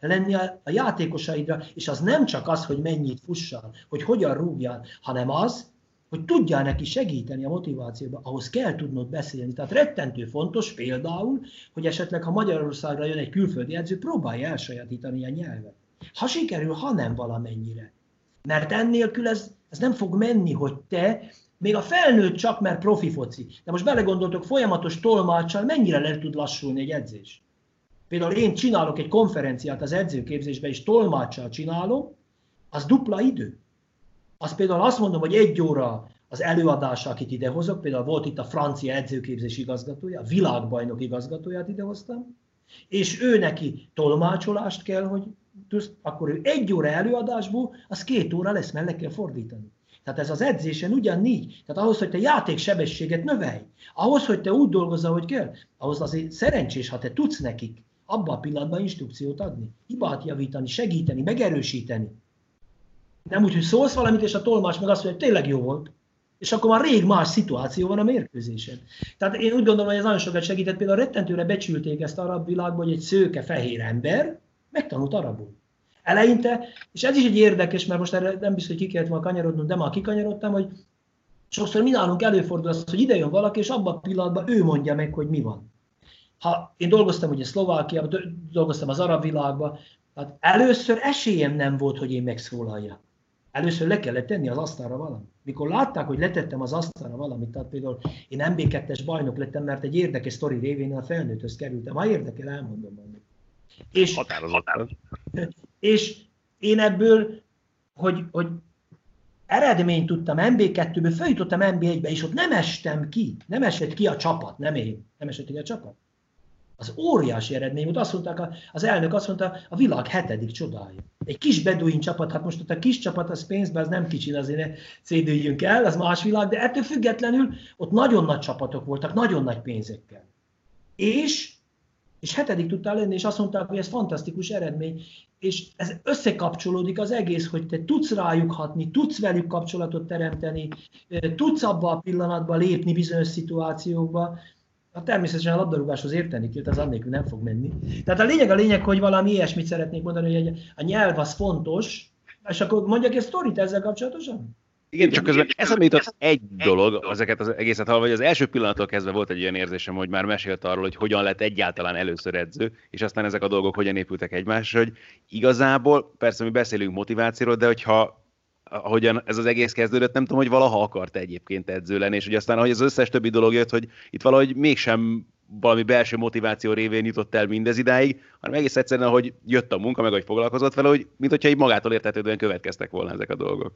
lenni a, a játékosaidra, és az nem csak az, hogy mennyit fussál, hogy hogyan rúgjál, hanem az, hogy tudjál neki segíteni a motivációba, ahhoz kell tudnod beszélni. Tehát rettentő fontos például, hogy esetleg, ha Magyarországra jön egy külföldi edző, próbálja elsajátítani a nyelvet. Ha sikerül, ha nem valamennyire. Mert ennélkül ez, ez nem fog menni, hogy te, még a felnőtt csak mert profi foci, de most belegondoltok, folyamatos tolmáccsal mennyire le tud lassulni egy edzés. Például én csinálok egy konferenciát az edzőképzésben, és tolmáccsal csinálom, az dupla idő az például azt mondom, hogy egy óra az előadás, akit idehozok, például volt itt a francia edzőképzés igazgatója, a világbajnok igazgatóját idehoztam, és ő neki tolmácsolást kell, hogy akkor ő egy óra előadásból, az két óra lesz, mert le kell fordítani. Tehát ez az edzésen ugyanígy. Tehát ahhoz, hogy te játéksebességet növelj, ahhoz, hogy te úgy dolgozza, hogy kell, ahhoz azért szerencsés, ha te tudsz nekik abban a pillanatban instrukciót adni, hibát javítani, segíteni, megerősíteni. Nem úgy, hogy szólsz valamit, és a tolmács meg azt mondja, hogy tényleg jó volt. És akkor már rég más szituáció van a mérkőzésen. Tehát én úgy gondolom, hogy ez nagyon sokat segített. Például rettentőre becsülték ezt arab világban, hogy egy szőke fehér ember megtanult arabul. Eleinte, és ez is egy érdekes, mert most erre nem biztos, hogy ki kellett volna kanyarodnunk, de már kikanyarodtam, hogy sokszor mi nálunk előfordul az, hogy ide jön valaki, és abban a pillanatban ő mondja meg, hogy mi van. Ha én dolgoztam ugye Szlovákiában, dolgoztam az arab világban, hát először esélyem nem volt, hogy én megszólaljak. Először le kellett tenni az asztalra valamit. Mikor látták, hogy letettem az asztalra valamit, tehát például én MB2-es bajnok lettem, mert egy érdekes sztori révén a felnőtthöz kerültem. Ha érdekel, elmondom majd. És, Határozottan. És én ebből, hogy, hogy eredményt tudtam MB2-ből, feljutottam MB1-be, és ott nem estem ki. Nem esett ki a csapat, nem én. Nem esett ki a csapat. Az óriási eredmény volt. Azt mondták, az elnök azt mondta, a világ hetedik csodája. Egy kis beduin csapat, hát most ott a kis csapat az pénzben, az nem kicsi, azért ne szédüljünk el, az más világ, de ettől függetlenül ott nagyon nagy csapatok voltak, nagyon nagy pénzekkel. És és hetedik tudtál lenni, és azt mondták, hogy ez fantasztikus eredmény, és ez összekapcsolódik az egész, hogy te tudsz rájuk hatni, tudsz velük kapcsolatot teremteni, tudsz abba a pillanatban lépni bizonyos szituációkba, a természetesen a labdarúgáshoz érteni kell, az annélkül nem fog menni. Tehát a lényeg a lényeg, hogy valami ilyesmit szeretnék mondani, hogy a nyelv az fontos, és akkor mondjak egy sztorit ezzel kapcsolatosan? Igen, csak közben eszembe jutott egy dolog, ezeket az egészet hallva, hogy az első pillanattól kezdve volt egy olyan érzésem, hogy már mesélt arról, hogy hogyan lett egyáltalán először edző, és aztán ezek a dolgok hogyan épültek egymásra, hogy igazából, persze mi beszélünk motivációról, de hogyha ahogyan ez az egész kezdődött, nem tudom, hogy valaha akart egyébként edző lenni, és hogy aztán, ahogy az összes többi dolog jött, hogy itt valahogy mégsem valami belső motiváció révén jutott el mindez idáig, hanem egész egyszerűen, hogy jött a munka, meg hogy foglalkozott vele, hogy mint hogyha így magától értetődően következtek volna ezek a dolgok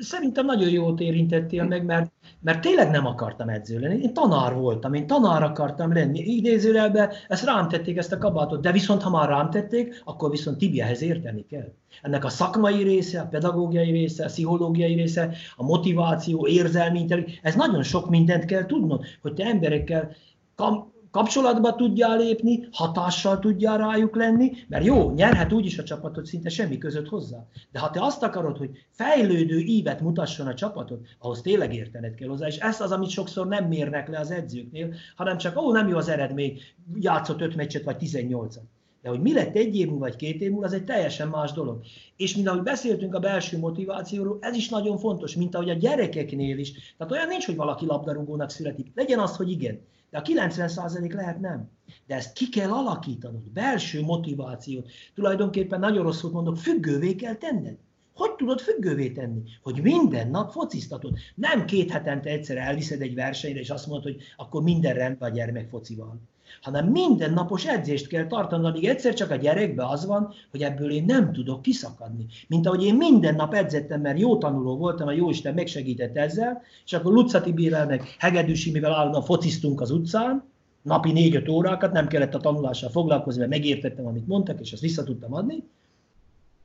szerintem nagyon jót érintettél meg, mert, mert tényleg nem akartam edző lenni. Én tanár voltam, én tanár akartam lenni. Idézőjelben ezt rám tették, ezt a kabátot, de viszont ha már rám tették, akkor viszont Tibiahez érteni kell. Ennek a szakmai része, a pedagógiai része, a pszichológiai része, a motiváció, érzelmi ez nagyon sok mindent kell tudnod, hogy te emberekkel kam- kapcsolatba tudjál lépni, hatással tudjál rájuk lenni, mert jó, nyerhet úgyis a csapatot szinte semmi között hozzá. De ha te azt akarod, hogy fejlődő ívet mutasson a csapatot, ahhoz tényleg értened kell hozzá, és ez az, amit sokszor nem mérnek le az edzőknél, hanem csak, ó, nem jó az eredmény, játszott 5 meccset vagy 18-at. De hogy mi lett egy év múlva vagy két év múlva, az egy teljesen más dolog. És mint ahogy beszéltünk a belső motivációról, ez is nagyon fontos, mint ahogy a gyerekeknél is. Tehát olyan nincs, hogy valaki labdarúgónak születik. Legyen az, hogy igen. De a 90% lehet nem. De ezt ki kell alakítanod, belső motivációt. Tulajdonképpen nagyon rosszul mondok, függővé kell tenned. Hogy tudod függővé tenni? Hogy minden nap fociztatod. Nem két hetente egyszer elviszed egy versenyre, és azt mondod, hogy akkor minden rendben a gyermek focival hanem mindennapos edzést kell tartani, amíg egyszer csak a gyerekbe az van, hogy ebből én nem tudok kiszakadni. Mint ahogy én minden nap edzettem, mert jó tanuló voltam, a Jóisten megsegített ezzel, és akkor Lucati Bírel meg Hegedűsi, mivel állandóan fociztunk az utcán, napi négy-öt órákat, nem kellett a tanulással foglalkozni, mert megértettem, amit mondtak, és azt vissza tudtam adni.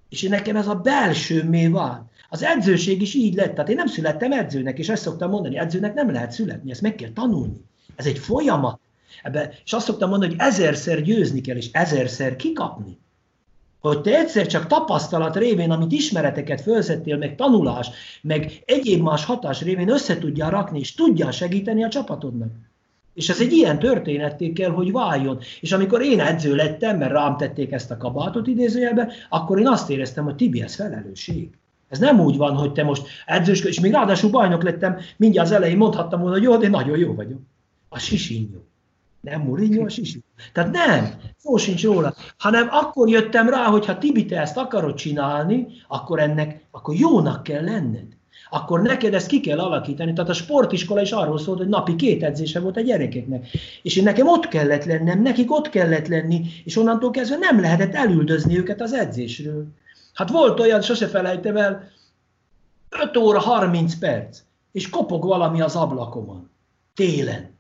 És én nekem ez a belsőmé vált. Az edzőség is így lett. Tehát én nem születtem edzőnek, és ezt szoktam mondani, edzőnek nem lehet születni, ezt meg kell tanulni. Ez egy folyamat. Ebbe, és azt szoktam mondani, hogy ezerszer győzni kell, és ezerszer kikapni. Hogy te egyszer csak tapasztalat révén, amit ismereteket fölszettél, meg tanulás, meg egyéb más hatás révén össze tudjál rakni, és tudjál segíteni a csapatodnak. És ez egy ilyen történetté kell, hogy váljon. És amikor én edző lettem, mert rám tették ezt a kabátot idézőjelbe, akkor én azt éreztem, hogy Tibi, ez felelősség. Ez nem úgy van, hogy te most edzős, és még ráadásul bajnok lettem, mindjárt az elején mondhattam volna, hogy jó, de nagyon jó vagyok. A sisinyó. Nem Mourinho a sisi. Tehát nem, szó sincs róla. Hanem akkor jöttem rá, hogy ha Tibi, te ezt akarod csinálni, akkor ennek, akkor jónak kell lenned. Akkor neked ezt ki kell alakítani. Tehát a sportiskola is arról szólt, hogy napi két edzése volt a gyerekeknek. És én nekem ott kellett lennem, nekik ott kellett lenni, és onnantól kezdve nem lehetett elüldözni őket az edzésről. Hát volt olyan, sose felejtem el, 5 óra 30 perc, és kopog valami az ablakomon. Télen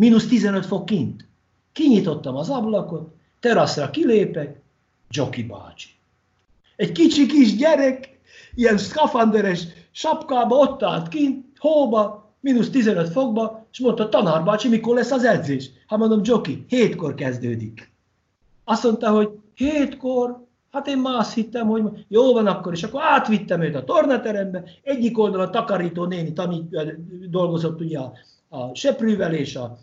mínusz 15 fok kint. Kinyitottam az ablakot, teraszra kilépek, Joki bácsi. Egy kicsi kis gyerek, ilyen szkafanderes sapkába ott állt kint, hóba, mínusz 15 fokba, és mondta, tanár bácsi, mikor lesz az edzés? Hát mondom, Joki, hétkor kezdődik. Azt mondta, hogy hétkor, hát én már azt hittem, hogy jó van akkor, és akkor átvittem őt a tornaterembe, egyik oldalon a takarító néni tanít, dolgozott ugye a, a seprűvel és a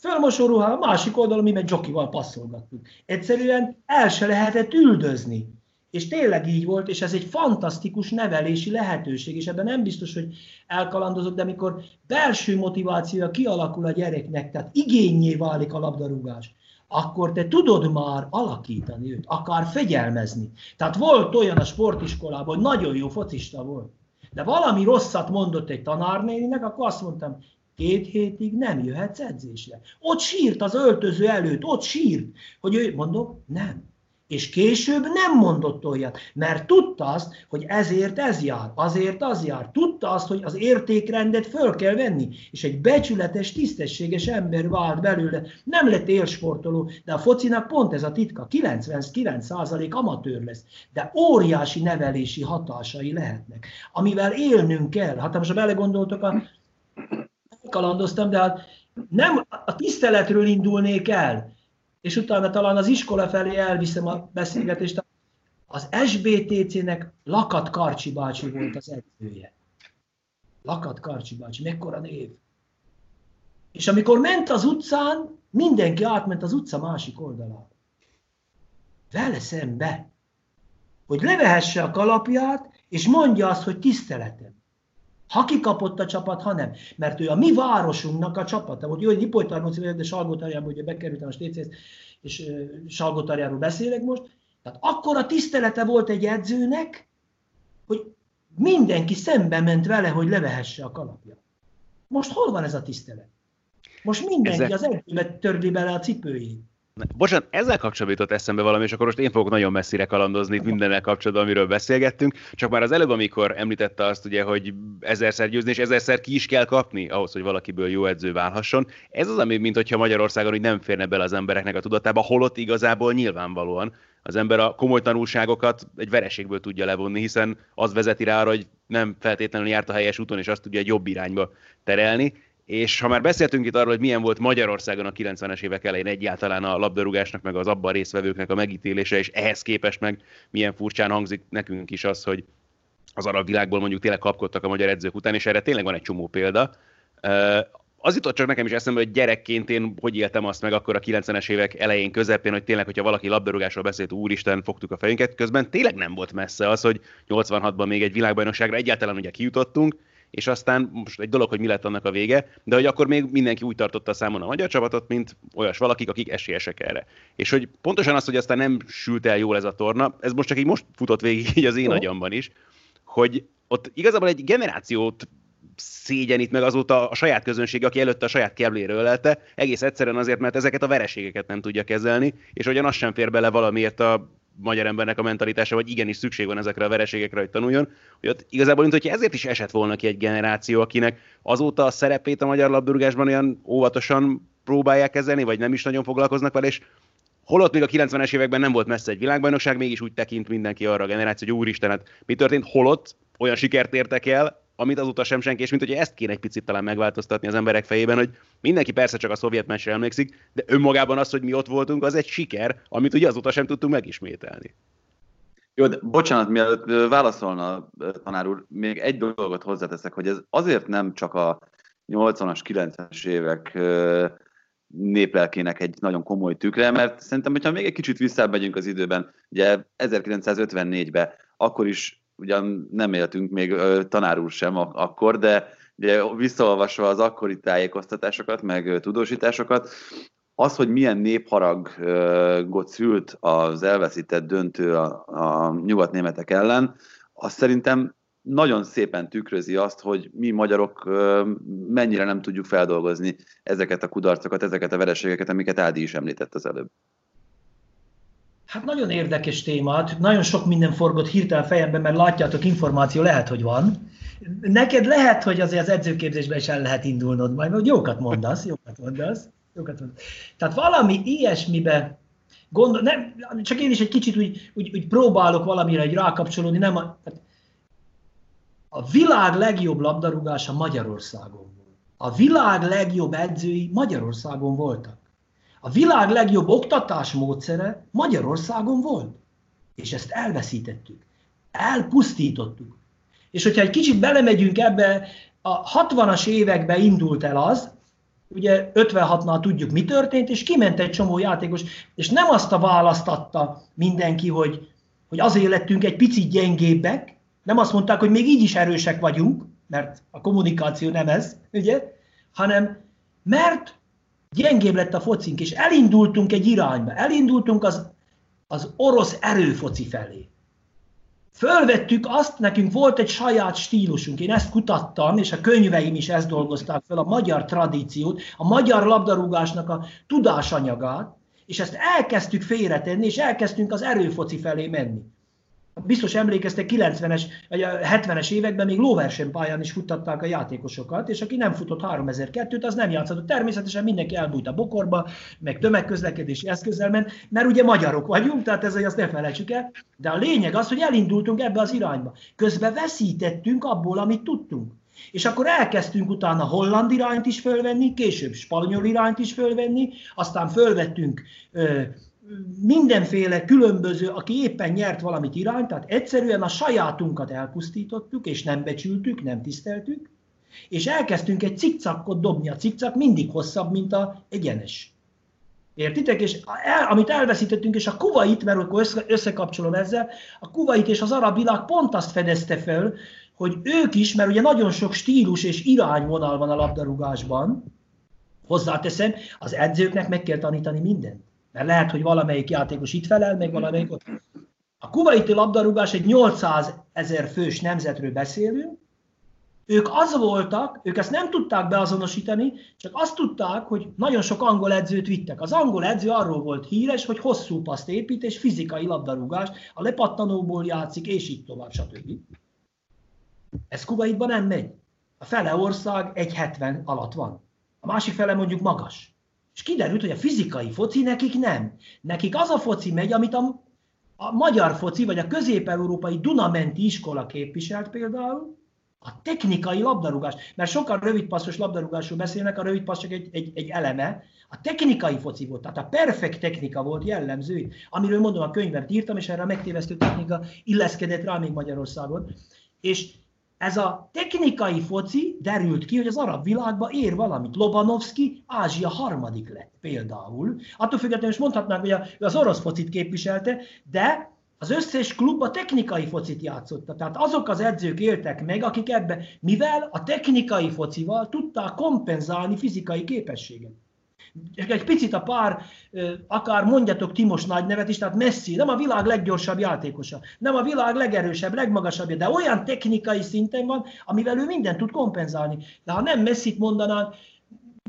Fölmosó ruhá, a másik oldalon mi meg Jokival passzolgattuk. Egyszerűen el se lehetett üldözni. És tényleg így volt, és ez egy fantasztikus nevelési lehetőség, és ebben nem biztos, hogy elkalandozok, de amikor belső motivációja kialakul a gyereknek, tehát igényé válik a labdarúgás, akkor te tudod már alakítani őt, akár fegyelmezni. Tehát volt olyan a sportiskolában, hogy nagyon jó focista volt, de valami rosszat mondott egy tanárnéninek, akkor azt mondtam, két hétig nem jöhetsz edzésre. Ott sírt az öltöző előtt, ott sírt, hogy ő, mondom, nem. És később nem mondott olyat, mert tudta azt, hogy ezért ez jár, azért az jár. Tudta azt, hogy az értékrendet föl kell venni, és egy becsületes, tisztességes ember vált belőle. Nem lett élsportoló, de a focinak pont ez a titka. 99% amatőr lesz, de óriási nevelési hatásai lehetnek, amivel élnünk kell. Hát most ha belegondoltok, a... kalandoztam, de hát nem a tiszteletről indulnék el, és utána talán az iskola felé elviszem a beszélgetést. Az SBTC-nek Lakat Karcsi bácsi volt az edzője. Lakat Karcsi bácsi, mekkora név. És amikor ment az utcán, mindenki átment az utca másik oldalára. Vele szembe. Hogy levehesse a kalapját, és mondja azt, hogy tiszteletem. Ha kikapott a csapat, ha nem. Mert ő a mi városunknak a csapata volt. Jó, hogy Ipolytarnóci vagyok, de Salgótarjában ugye bekerültem a stécéhez, és Salgótarjáról beszélek most. Tehát akkor a tisztelete volt egy edzőnek, hogy mindenki szembe ment vele, hogy levehesse a kalapja. Most hol van ez a tisztelet? Most mindenki Ezek... az edzőbe törli bele a cipőjét. Bocsánat, ezzel kapcsolatban jutott eszembe valami, és akkor most én fogok nagyon messzire kalandozni itt mindennel kapcsolatban, amiről beszélgettünk. Csak már az előbb, amikor említette azt, ugye, hogy ezerszer győzni, és ezerszer ki is kell kapni ahhoz, hogy valakiből jó edző válhasson. Ez az, ami, mint hogyha Magyarországon hogy nem férne bele az embereknek a tudatába, holott igazából nyilvánvalóan az ember a komoly tanulságokat egy vereségből tudja levonni, hiszen az vezeti rá arra, hogy nem feltétlenül járt a helyes úton, és azt tudja egy jobb irányba terelni és ha már beszéltünk itt arról, hogy milyen volt Magyarországon a 90-es évek elején egyáltalán a labdarúgásnak, meg az abban résztvevőknek a megítélése, és ehhez képest meg milyen furcsán hangzik nekünk is az, hogy az arab világból mondjuk tényleg kapkodtak a magyar edzők után, és erre tényleg van egy csomó példa. Az jutott csak nekem is eszembe, hogy gyerekként én hogy éltem azt meg akkor a 90-es évek elején, közepén, hogy tényleg, hogyha valaki labdarúgásról beszélt, úristen, fogtuk a fejünket, közben tényleg nem volt messze az, hogy 86-ban még egy világbajnokságra egyáltalán ugye kijutottunk, és aztán most egy dolog, hogy mi lett annak a vége, de hogy akkor még mindenki úgy tartotta számon a magyar csapatot, mint olyas valakik, akik esélyesek erre. És hogy pontosan az, hogy aztán nem sült el jól ez a torna, ez most csak így most futott végig így az én agyamban is, hogy ott igazából egy generációt szégyenít meg azóta a saját közönség, aki előtte a saját kebléről ölelte, egész egyszerűen azért, mert ezeket a vereségeket nem tudja kezelni, és hogyan az sem fér bele valamiért a magyar embernek a mentalitása, vagy igenis szükség van ezekre a vereségekre, hogy tanuljon, hogy ott igazából, mint hogy ezért is esett volna ki egy generáció, akinek azóta a szerepét a magyar labdarúgásban olyan óvatosan próbálják kezelni, vagy nem is nagyon foglalkoznak vele, és holott még a 90-es években nem volt messze egy világbajnokság, mégis úgy tekint mindenki arra a generáció, hogy úristen, hát mi történt, holott olyan sikert értek el, amit azóta sem senki, és mint hogy ezt kéne egy picit talán megváltoztatni az emberek fejében, hogy mindenki persze csak a szovjet mesre emlékszik, de önmagában az, hogy mi ott voltunk, az egy siker, amit ugye azóta sem tudtunk megismételni. Jó, de bocsánat, mielőtt válaszolna tanár úr, még egy dolgot hozzáteszek, hogy ez azért nem csak a 80-as, 90-es évek néplelkének egy nagyon komoly tükre, mert szerintem, hogyha még egy kicsit visszamegyünk az időben, ugye 1954-ben, akkor is ugyan nem éltünk még tanár úr sem akkor, de ugye visszaolvasva az akkori tájékoztatásokat, meg tudósításokat, az, hogy milyen népharagot szült az elveszített döntő a, a nyugatnémetek ellen, az szerintem nagyon szépen tükrözi azt, hogy mi magyarok mennyire nem tudjuk feldolgozni ezeket a kudarcokat, ezeket a vereségeket, amiket Ádi is említett az előbb. Hát nagyon érdekes témát, nagyon sok minden forgott hirtelen fejemben, mert látjátok, információ lehet, hogy van. Neked lehet, hogy azért az edzőképzésben is el lehet indulnod, majd hogy jókat mondasz, jókat mondasz, jókat mondasz. Tehát valami ilyesmibe gondol, nem, csak én is egy kicsit úgy, úgy, úgy próbálok valamire egy rákapcsolódni, nem a, tehát a világ legjobb labdarúgása Magyarországon volt. A világ legjobb edzői Magyarországon voltak. A világ legjobb oktatás módszere Magyarországon volt. És ezt elveszítettük. Elpusztítottuk. És hogyha egy kicsit belemegyünk ebbe, a 60-as években indult el az, ugye 56-nál tudjuk, mi történt, és kiment egy csomó játékos, és nem azt a választatta mindenki, hogy, hogy azért lettünk egy picit gyengébbek, nem azt mondták, hogy még így is erősek vagyunk, mert a kommunikáció nem ez, ugye, hanem mert gyengébb lett a focink, és elindultunk egy irányba, elindultunk az, az orosz erőfoci felé. Fölvettük azt, nekünk volt egy saját stílusunk, én ezt kutattam, és a könyveim is ezt dolgozták fel, a magyar tradíciót, a magyar labdarúgásnak a tudásanyagát, és ezt elkezdtük félretenni, és elkezdtünk az erőfoci felé menni biztos emlékeztek, 90-es vagy 70-es években még lóversenypályán is futtatták a játékosokat, és aki nem futott 3002-t, az nem játszott. Természetesen mindenki elbújt a bokorba, meg tömegközlekedési eszközzel ment, mert ugye magyarok vagyunk, tehát ez azt ne felejtsük el. De a lényeg az, hogy elindultunk ebbe az irányba. Közben veszítettünk abból, amit tudtunk. És akkor elkezdtünk utána holland irányt is fölvenni, később spanyol irányt is fölvenni, aztán fölvettünk ö, mindenféle különböző, aki éppen nyert valamit irányt, tehát egyszerűen a sajátunkat elpusztítottuk, és nem becsültük, nem tiszteltük, és elkezdtünk egy cikcakot dobni. A cikcak mindig hosszabb, mint a egyenes. Értitek? És el, amit elveszítettünk, és a kuvait, mert akkor össze, összekapcsolom ezzel, a kuvait és az arab világ pont azt fedezte fel, hogy ők is, mert ugye nagyon sok stílus és irányvonal van a labdarúgásban, hozzáteszem, az edzőknek meg kell tanítani mindent. Mert lehet, hogy valamelyik játékos itt felel, meg valamelyik ott. A kuvaiti labdarúgás egy 800 ezer fős nemzetről beszélünk, ők az voltak, ők ezt nem tudták beazonosítani, csak azt tudták, hogy nagyon sok angol edzőt vittek. Az angol edző arról volt híres, hogy hosszú paszt épít, és fizikai labdarúgás, a lepattanóból játszik, és így tovább, stb. Ez Kuwaitban nem megy. A fele ország 1,70 alatt van. A másik fele mondjuk magas. És kiderült, hogy a fizikai foci nekik nem. Nekik az a foci megy, amit a, a magyar foci, vagy a közép-európai Dunamenti iskola képviselt például, a technikai labdarúgás. Mert sokan rövidpasszos labdarúgásról beszélnek, a rövidpassz csak egy, egy, egy eleme. A technikai foci volt, tehát a perfekt technika volt jellemző, amiről mondom, a könyvet írtam, és erre a megtévesztő technika illeszkedett rá még Magyarországon. És ez a technikai foci derült ki, hogy az arab világban ér valamit. Lobanovski Ázsia harmadik lett például. Attól függetlenül is mondhatnánk, hogy az orosz focit képviselte, de az összes klub a technikai focit játszotta. Tehát azok az edzők éltek meg, akik ebbe, mivel a technikai focival tudták kompenzálni fizikai képességet egy picit a pár, akár mondjatok Timos nagy nevet is, tehát Messi, nem a világ leggyorsabb játékosa, nem a világ legerősebb, legmagasabbja, de olyan technikai szinten van, amivel ő mindent tud kompenzálni. De ha nem Messi-t mondanánk,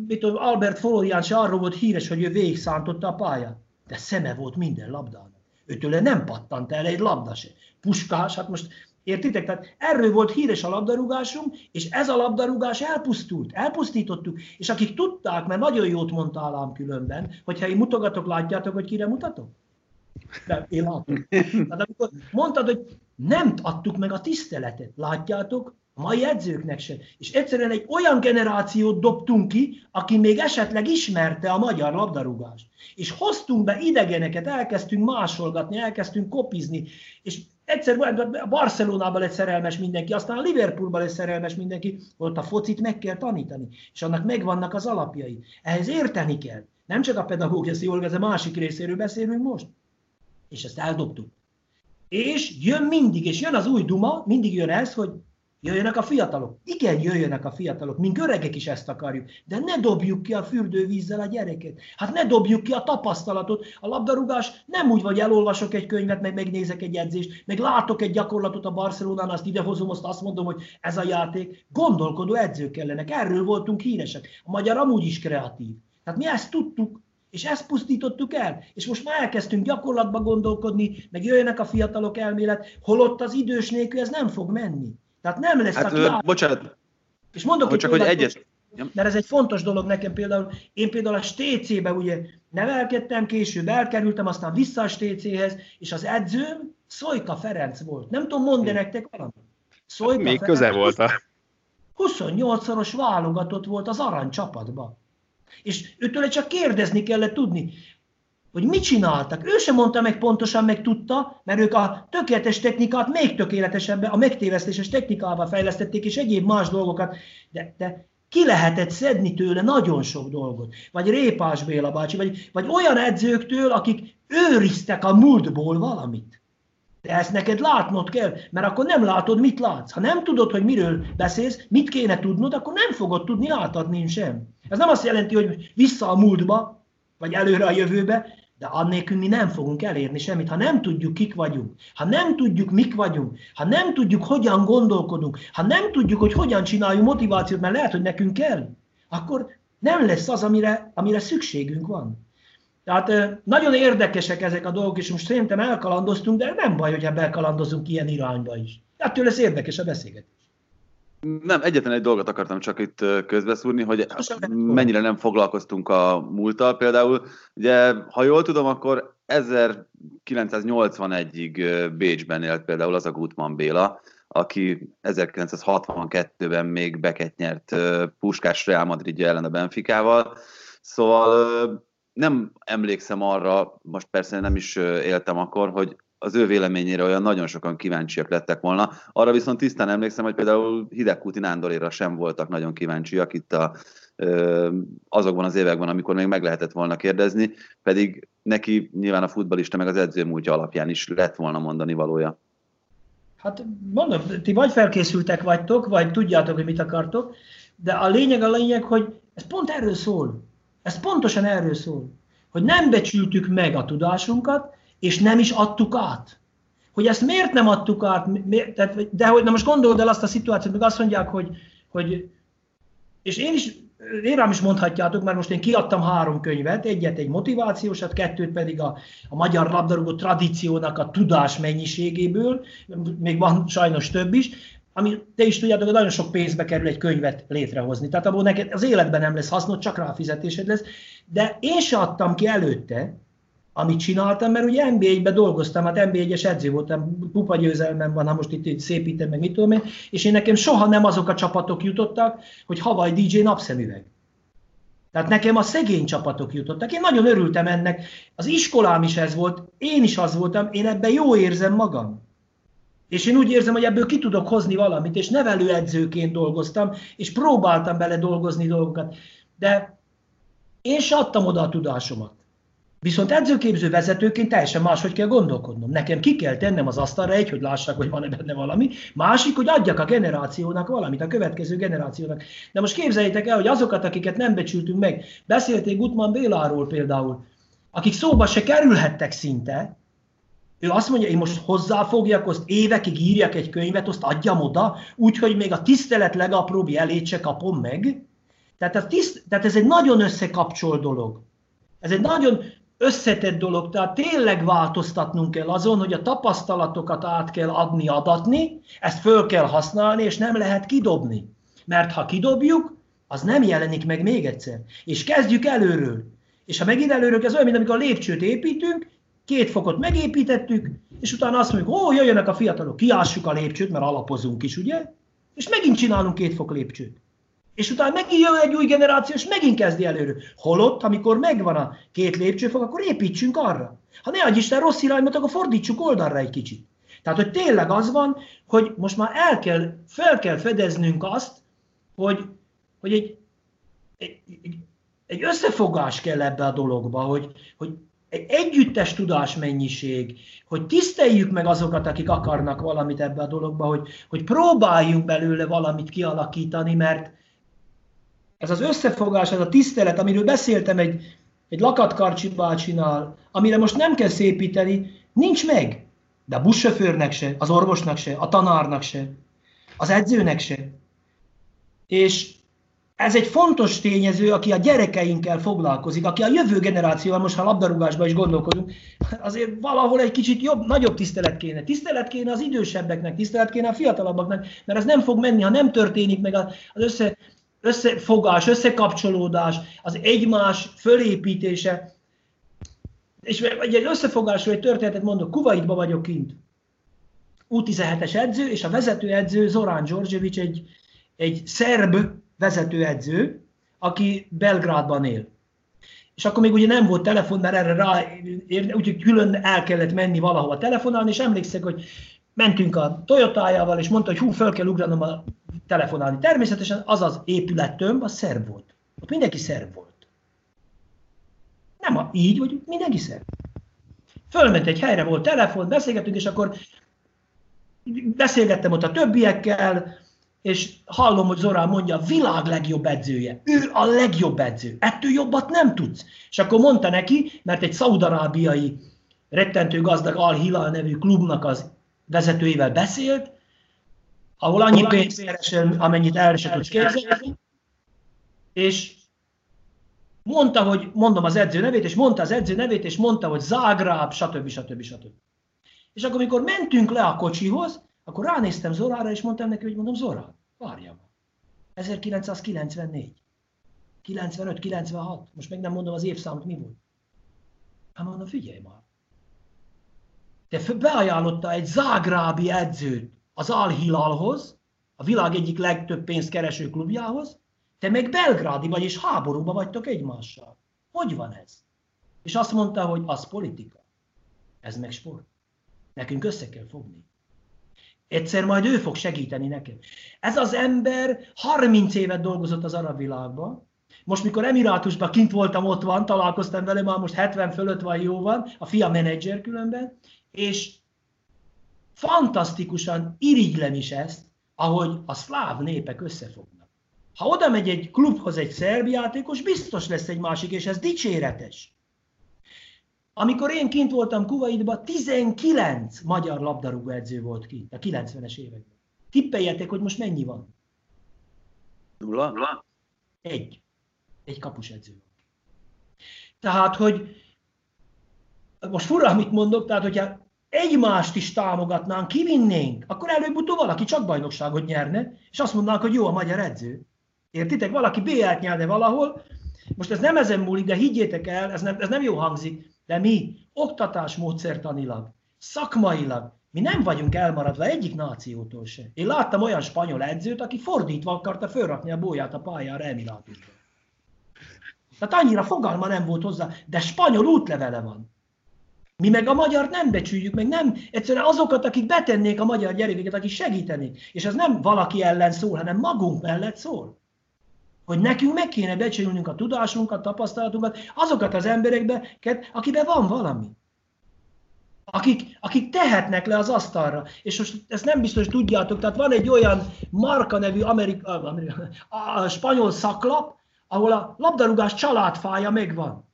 mit tudom, Albert Florian se arról volt híres, hogy ő végigszántotta a pályát, de szeme volt minden labdának. Őtőle nem pattant el egy labda se. Puskás, hát most Értitek? Tehát erről volt híres a labdarúgásunk, és ez a labdarúgás elpusztult, elpusztítottuk. És akik tudták, mert nagyon jót mondtál ám különben, hogyha én mutogatok, látjátok, hogy kire mutatok? De én látom. Tehát amikor mondtad, hogy nem adtuk meg a tiszteletet, látjátok, mai edzőknek se. És egyszerűen egy olyan generációt dobtunk ki, aki még esetleg ismerte a magyar labdarúgást. És hoztunk be idegeneket, elkezdtünk másolgatni, elkezdtünk kopizni, és egyszer Barcelonában lett szerelmes mindenki, aztán a Liverpoolban lesz szerelmes mindenki, ott a focit meg kell tanítani, és annak megvannak az alapjai. Ehhez érteni kell. Nem csak a pedagógia jól ez a másik részéről beszélünk most. És ezt eldobtuk. És jön mindig, és jön az új duma, mindig jön ez, hogy Jöjjenek a fiatalok. Igen, jöjjenek a fiatalok. Mink öregek is ezt akarjuk. De ne dobjuk ki a fürdővízzel a gyereket. Hát ne dobjuk ki a tapasztalatot. A labdarúgás nem úgy, vagy elolvasok egy könyvet, meg megnézek egy edzést, meg látok egy gyakorlatot a Barcelonán, azt idehozom, azt azt mondom, hogy ez a játék. Gondolkodó edzők kellenek. Erről voltunk híresek. A magyar amúgy is kreatív. Tehát mi ezt tudtuk, és ezt pusztítottuk el. És most már elkezdtünk gyakorlatba gondolkodni, meg jöjjenek a fiatalok elmélet, holott az idős nélkül ez nem fog menni. Tehát nem lesz, hát, aki bocsánat. És mondok hogy csak, hogy egyet... Mert ez egy fontos dolog nekem például. Én például a Stécébe ugye nevelkedtem, később elkerültem, aztán vissza a Stécéhez, és az edzőm Szojka Ferenc volt. Nem tudom, mondani hm. nektek valamit. Szojka Még Ferenc, közel volt a... 28-szoros válogatott volt az arany csapatban. És őtől csak kérdezni kellett tudni hogy mit csináltak. Ő sem mondta meg pontosan, meg tudta, mert ők a tökéletes technikát még tökéletesebben, a megtévesztéses technikával fejlesztették, és egyéb más dolgokat, de, de ki lehetett szedni tőle nagyon sok dolgot. Vagy Répás Béla bácsi, vagy, vagy olyan edzőktől, akik őriztek a múltból valamit. De ezt neked látnod kell, mert akkor nem látod, mit látsz. Ha nem tudod, hogy miről beszélsz, mit kéne tudnod, akkor nem fogod tudni átadni sem. Ez nem azt jelenti, hogy vissza a múltba, vagy előre a jövőbe, de annélkül mi nem fogunk elérni semmit, ha nem tudjuk, kik vagyunk, ha nem tudjuk, mik vagyunk, ha nem tudjuk, hogyan gondolkodunk, ha nem tudjuk, hogy hogyan csináljuk motivációt, mert lehet, hogy nekünk kell, akkor nem lesz az, amire, amire szükségünk van. Tehát nagyon érdekesek ezek a dolgok, és most szerintem elkalandoztunk, de nem baj, hogy elkalandozunk ilyen irányba is. Ettől lesz érdekes a beszélgetés. Nem, egyetlen egy dolgot akartam csak itt közbeszúrni, hogy mennyire nem foglalkoztunk a múlttal. Például, ugye, ha jól tudom, akkor 1981-ig Bécsben élt például az a Gutman Béla, aki 1962-ben még beket nyert Puskás Real Madrid ellen a Benficával. Szóval nem emlékszem arra, most persze nem is éltem akkor, hogy az ő véleményére olyan nagyon sokan kíváncsiak lettek volna. Arra viszont tisztán emlékszem, hogy például Hidegkúti Nándoréra sem voltak nagyon kíváncsiak itt a, azokban az években, amikor még meg lehetett volna kérdezni, pedig neki nyilván a futbalista meg az edzőmúltja alapján is lett volna mondani valója. Hát mondom, ti vagy felkészültek vagytok, vagy tudjátok, hogy mit akartok, de a lényeg a lényeg, hogy ez pont erről szól. Ez pontosan erről szól. Hogy nem becsültük meg a tudásunkat, és nem is adtuk át. Hogy ezt miért nem adtuk át, miért, tehát, de hogy na most gondold el azt a szituációt, meg azt mondják, hogy, hogy és én is, én rám is mondhatjátok, mert most én kiadtam három könyvet, egyet egy motivációsat, kettőt pedig a, a magyar labdarúgó tradíciónak a tudás mennyiségéből, még van sajnos több is, ami te is tudjátok, hogy nagyon sok pénzbe kerül egy könyvet létrehozni. Tehát abból neked az életben nem lesz hasznod, csak rá fizetésed lesz. De én se adtam ki előtte, amit csináltam, mert ugye NBA-be dolgoztam, hát NBA-es edző voltam, pupa győzelmem van, ha most itt, itt szépítem, meg mit tudom én, és én nekem soha nem azok a csapatok jutottak, hogy Hawaii DJ napszemüveg. Tehát nekem a szegény csapatok jutottak. Én nagyon örültem ennek. Az iskolám is ez volt, én is az voltam, én ebben jó érzem magam. És én úgy érzem, hogy ebből ki tudok hozni valamit, és nevelőedzőként dolgoztam, és próbáltam bele dolgozni dolgokat. De én se adtam oda a tudásomat. Viszont edzőképző vezetőként teljesen máshogy kell gondolkodnom. Nekem ki kell tennem az asztalra egy, hogy lássák, hogy van-e benne valami, másik, hogy adjak a generációnak valamit, a következő generációnak. De most képzeljétek el, hogy azokat, akiket nem becsültünk meg, beszélték Gutman Béláról például, akik szóba se kerülhettek szinte, ő azt mondja, én most hozzáfogjak, azt évekig írjak egy könyvet, azt adjam oda, úgyhogy még a tisztelet legapróbb jelét se kapom meg. Tehát ez, tiszt, tehát ez egy nagyon összekapcsol dolog. Ez egy nagyon összetett dolog, tehát tényleg változtatnunk kell azon, hogy a tapasztalatokat át kell adni, adatni, ezt föl kell használni, és nem lehet kidobni. Mert ha kidobjuk, az nem jelenik meg még egyszer. És kezdjük előről. És ha megint előről, ez olyan, mint amikor a lépcsőt építünk, két fokot megépítettük, és utána azt mondjuk, ó, jöjjönek a fiatalok, kiássuk a lépcsőt, mert alapozunk is, ugye? És megint csinálunk két fok lépcsőt. És utána megint jön egy új generáció, és megint kezdi előről. Holott, amikor megvan a két lépcsőfok, akkor építsünk arra. Ha ne adj Isten rossz irányba, akkor fordítsuk oldalra egy kicsit. Tehát, hogy tényleg az van, hogy most már el kell, fel kell fedeznünk azt, hogy, hogy egy, egy, egy, összefogás kell ebbe a dologba, hogy, hogy egy együttes tudásmennyiség, hogy tiszteljük meg azokat, akik akarnak valamit ebbe a dologba, hogy, hogy próbáljunk belőle valamit kialakítani, mert ez az összefogás, ez a tisztelet, amiről beszéltem egy, egy lakatkarcsi bácsinál, amire most nem kell szépíteni, nincs meg. De a buszsofőrnek se, az orvosnak se, a tanárnak se, az edzőnek se. És ez egy fontos tényező, aki a gyerekeinkkel foglalkozik, aki a jövő generációval, most ha labdarúgásban is gondolkodunk, azért valahol egy kicsit jobb, nagyobb tisztelet kéne. Tisztelet kéne az idősebbeknek, tisztelet kéne a fiatalabbaknak, mert ez nem fog menni, ha nem történik meg az össze, összefogás, összekapcsolódás, az egymás fölépítése. És egy összefogásról egy történetet mondok, Kuwaitba vagyok kint. U17-es edző, és a vezetőedző Zorán Georgievics egy, egy szerb vezetőedző, aki Belgrádban él. És akkor még ugye nem volt telefon, mert erre rá, úgyhogy külön el kellett menni valahova telefonálni, és emlékszek, hogy mentünk a Toyotájával, és mondta, hogy hú, föl kell ugranom a telefonálni. Természetesen az az épülettömb, az szerb volt. Ott mindenki szerb volt. Nem a, így, hogy mindenki szerb. Fölment egy helyre, volt telefon, beszélgetünk, és akkor beszélgettem ott a többiekkel, és hallom, hogy Zorán mondja, a világ legjobb edzője. Ő a legjobb edző. Ettől jobbat nem tudsz. És akkor mondta neki, mert egy szaudarábiai rettentő gazdag Al Hilal nevű klubnak az vezetőivel beszélt, ahol annyi pénzt keresel, amennyit el se tudsz képzelni, és mondta, hogy mondom az edző nevét, és mondta az edző nevét, és mondta, hogy Zágráb, stb. stb. stb. És akkor, amikor mentünk le a kocsihoz, akkor ránéztem Zorára, és mondtam neki, hogy mondom, Zora, várjam. 1994. 95, 96. Most meg nem mondom az évszámot, mi volt. Hát mondom, figyelj már. Te beajánlotta egy zágrábi edzőt az Al-Hilalhoz, a világ egyik legtöbb pénzt kereső klubjához, te meg belgrádi vagy, és háborúba vagytok egymással. Hogy van ez? És azt mondta, hogy az politika. Ez meg sport. Nekünk össze kell fogni. Egyszer majd ő fog segíteni nekem. Ez az ember 30 évet dolgozott az arab világban. Most, mikor Emirátusban kint voltam, ott van, találkoztam vele, már most 70 fölött van, jó van, a fia menedzser különben, és fantasztikusan irigylem is ezt, ahogy a szláv népek összefognak. Ha oda megy egy klubhoz egy szerb játékos, biztos lesz egy másik, és ez dicséretes. Amikor én kint voltam Kuwaitban, 19 magyar labdarúgó edző volt kint a 90-es években. Tippeljetek, hogy most mennyi van? Nulla? Egy. Egy kapus edző. Tehát, hogy most fura, amit mondok, tehát, hogyha egymást is támogatnánk, kivinnénk, akkor előbb-utóbb valaki csak bajnokságot nyerne, és azt mondanánk, hogy jó a magyar edző. Értitek? Valaki BL-t nyerne valahol, most ez nem ezen múlik, de higgyétek el, ez nem, ez nem jó hangzik, de mi oktatás módszertanilag, szakmailag, mi nem vagyunk elmaradva egyik nációtól se. Én láttam olyan spanyol edzőt, aki fordítva akarta fölrakni a bóját a pályára Emirátusban. Tehát annyira fogalma nem volt hozzá, de spanyol útlevele van. Mi meg a magyar nem becsüljük, meg nem, egyszerűen azokat, akik betennék a magyar gyerekeket, akik segítenék. És ez nem valaki ellen szól, hanem magunk mellett szól. Hogy nekünk meg kéne becsülnünk a tudásunkat, tapasztalatunkat, azokat az embereket, akiben van valami. Akik, akik tehetnek le az asztalra. És most ezt nem biztos tudjátok, tehát van egy olyan Marka nevű Amerika, Amerika, a spanyol szaklap, ahol a labdarúgás családfája megvan.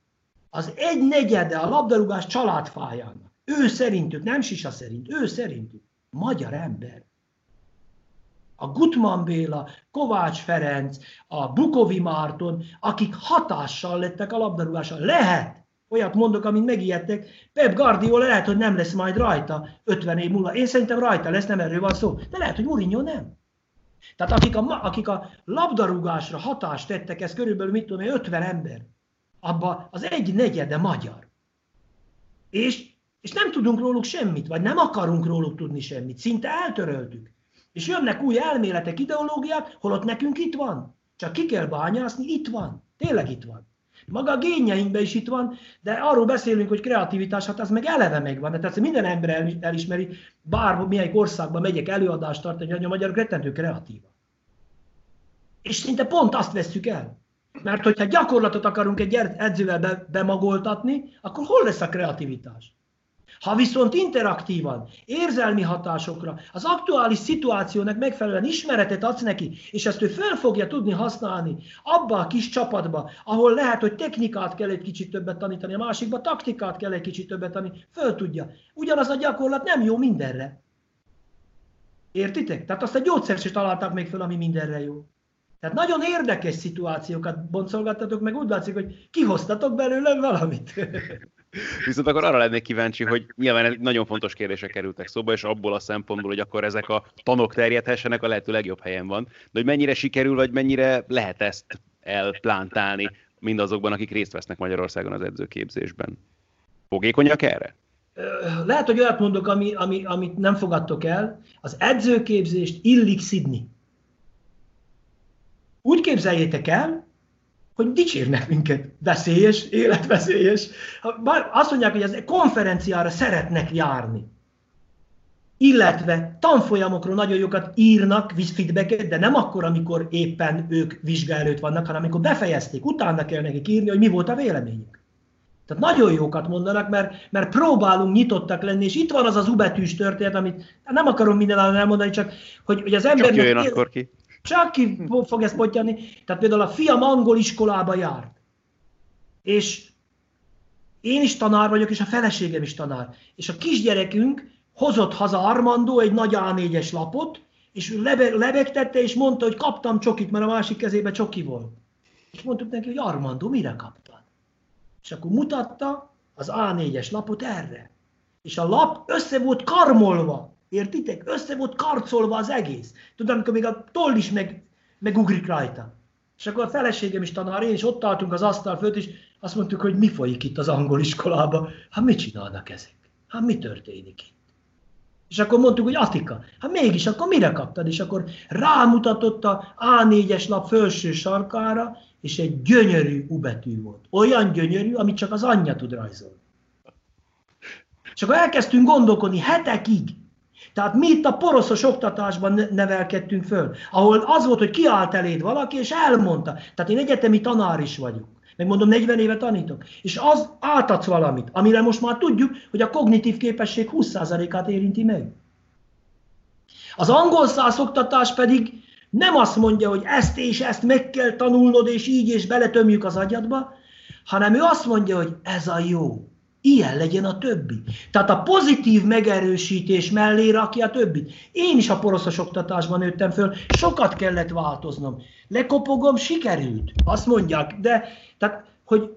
Az egy negyede a labdarúgás családfájának. Ő szerintük, nem Sisa szerint, ő szerintük. Magyar ember a Gutman Béla, Kovács Ferenc, a Bukovi Márton, akik hatással lettek a labdarúgásra. Lehet, olyat mondok, amit megijedtek, Pep Guardiola lehet, hogy nem lesz majd rajta 50 év múlva. Én szerintem rajta lesz, nem erről van szó. De lehet, hogy Mourinho nem. Tehát akik a, akik a labdarúgásra hatást tettek, ez körülbelül mit tudom 50 ember. Abba az egy negyede magyar. És, és nem tudunk róluk semmit, vagy nem akarunk róluk tudni semmit. Szinte eltöröltük. És jönnek új elméletek, ideológiák, holott nekünk itt van. Csak ki kell bányászni, itt van. Tényleg itt van. Maga a génjeinkben is itt van, de arról beszélünk, hogy kreativitás, hát az meg eleve megvan. Tehát minden ember elismeri, bár milyen országban megyek előadást tartani, hogy a magyarok rettentő kreatíva. És szinte pont azt vesszük el. Mert hogyha gyakorlatot akarunk egy edzővel bemagoltatni, akkor hol lesz a kreativitás? Ha viszont interaktívan, érzelmi hatásokra, az aktuális szituációnak megfelelően ismeretet adsz neki, és ezt ő fel fogja tudni használni abba a kis csapatba, ahol lehet, hogy technikát kell egy kicsit többet tanítani, a másikba taktikát kell egy kicsit többet tanítani, föl tudja. Ugyanaz a gyakorlat nem jó mindenre. Értitek? Tehát azt a gyógyszert is még föl, ami mindenre jó. Tehát nagyon érdekes szituációkat boncolgattatok, meg úgy látszik, hogy kihoztatok belőle valamit. Viszont akkor arra lennék kíváncsi, hogy nyilván nagyon fontos kérdések kerültek szóba, és abból a szempontból, hogy akkor ezek a tanok terjedhessenek, a lehető legjobb helyen van. De hogy mennyire sikerül, vagy mennyire lehet ezt elplántálni mindazokban, akik részt vesznek Magyarországon az edzőképzésben. Fogékonyak erre? Lehet, hogy olyat mondok, ami, ami, amit nem fogadtok el. Az edzőképzést illik szidni. Úgy képzeljétek el, hogy dicsérnek minket. Veszélyes, életveszélyes. Azt mondják, hogy ez konferenciára szeretnek járni. Illetve tanfolyamokról nagyon jókat írnak, feedbacket, de nem akkor, amikor éppen ők vizsga előtt vannak, hanem amikor befejezték. Utána kell nekik írni, hogy mi volt a véleményük. Tehát nagyon jókat mondanak, mert, mert próbálunk nyitottak lenni, és itt van az az ubetűs történet, amit nem akarom minden elmondani, csak hogy, hogy az ember... Csak jöjjön akkor ki. Csak ki fog ezt potyani. Tehát például a fiam angol iskolába járt. És én is tanár vagyok, és a feleségem is tanár. És a kisgyerekünk hozott haza Armando egy nagy A4-es lapot, és lebe, lebegtette, és mondta, hogy kaptam csokit, mert a másik kezében csoki volt. És mondtuk neki, hogy Armando, mire kaptad? És akkor mutatta az A4-es lapot erre. És a lap össze volt karmolva. Értitek? Össze volt karcolva az egész. Tudom, amikor még a toll is meg, megugrik rajta. És akkor a feleségem is tanár, én is ott álltunk az asztal fölött, és azt mondtuk, hogy mi folyik itt az angol iskolában. Hát mit csinálnak ezek? Hát mi történik itt? És akkor mondtuk, hogy Atika, hát mégis, akkor mire kaptad? És akkor rámutatott a A4-es lap felső sarkára, és egy gyönyörű ubetű volt. Olyan gyönyörű, amit csak az anyja tud rajzolni. És akkor elkezdtünk gondolkodni hetekig. Tehát mi itt a poroszos oktatásban nevelkedtünk föl, ahol az volt, hogy kiállt eléd valaki, és elmondta. Tehát én egyetemi tanár is vagyok. Megmondom, 40 éve tanítok. És az átadsz valamit, amire most már tudjuk, hogy a kognitív képesség 20%-át érinti meg. Az angol száz oktatás pedig nem azt mondja, hogy ezt és ezt meg kell tanulnod, és így és beletömjük az agyadba, hanem ő azt mondja, hogy ez a jó. Ilyen legyen a többi. Tehát a pozitív megerősítés mellé rakja a többit. Én is a poroszos oktatásban nőttem föl, sokat kellett változnom. Lekopogom, sikerült. Azt mondják, de tehát, hogy,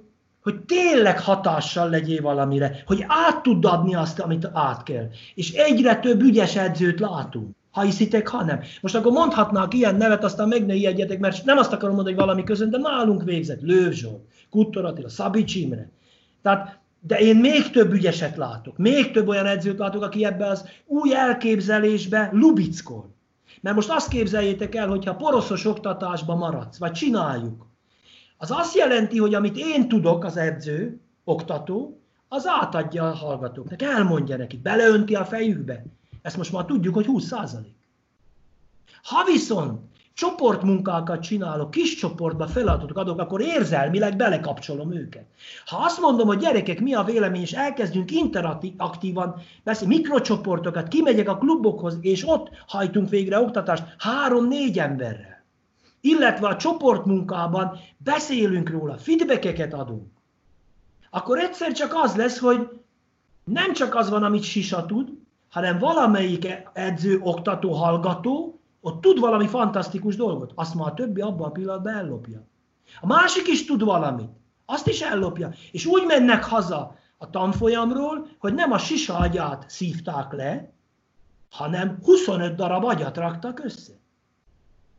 hogy tényleg hatással legyél valamire, hogy át tud adni azt, amit át kell. És egyre több ügyes edzőt látunk. Ha hiszitek, ha nem. Most akkor mondhatnák ilyen nevet, aztán meg ne ijedjetek, mert nem azt akarom mondani, hogy valami közön, de nálunk végzett. Lőv Zsolt, Kuttor Attila, Szabics Imre. Tehát de én még több ügyeset látok, még több olyan edzőt látok, aki ebbe az új elképzelésbe lubickol. Mert most azt képzeljétek el, hogyha poroszos oktatásba maradsz, vagy csináljuk, az azt jelenti, hogy amit én tudok, az edző, oktató, az átadja a hallgatóknak, elmondja neki, beleönti a fejükbe. Ezt most már tudjuk, hogy 20 százalék. Ha viszont csoportmunkákat csinálok, kis csoportba feladatokat adok, akkor érzelmileg belekapcsolom őket. Ha azt mondom, hogy gyerekek, mi a vélemény, és elkezdünk interaktívan beszélni, mikrocsoportokat, kimegyek a klubokhoz, és ott hajtunk végre oktatást három-négy emberrel. Illetve a csoportmunkában beszélünk róla, feedbackeket adunk. Akkor egyszer csak az lesz, hogy nem csak az van, amit Sisa tud, hanem valamelyik edző, oktató, hallgató ott tud valami fantasztikus dolgot, azt már a többi abban a pillanatban ellopja. A másik is tud valamit, azt is ellopja. És úgy mennek haza a tanfolyamról, hogy nem a sisa agyát szívták le, hanem 25 darab agyat raktak össze.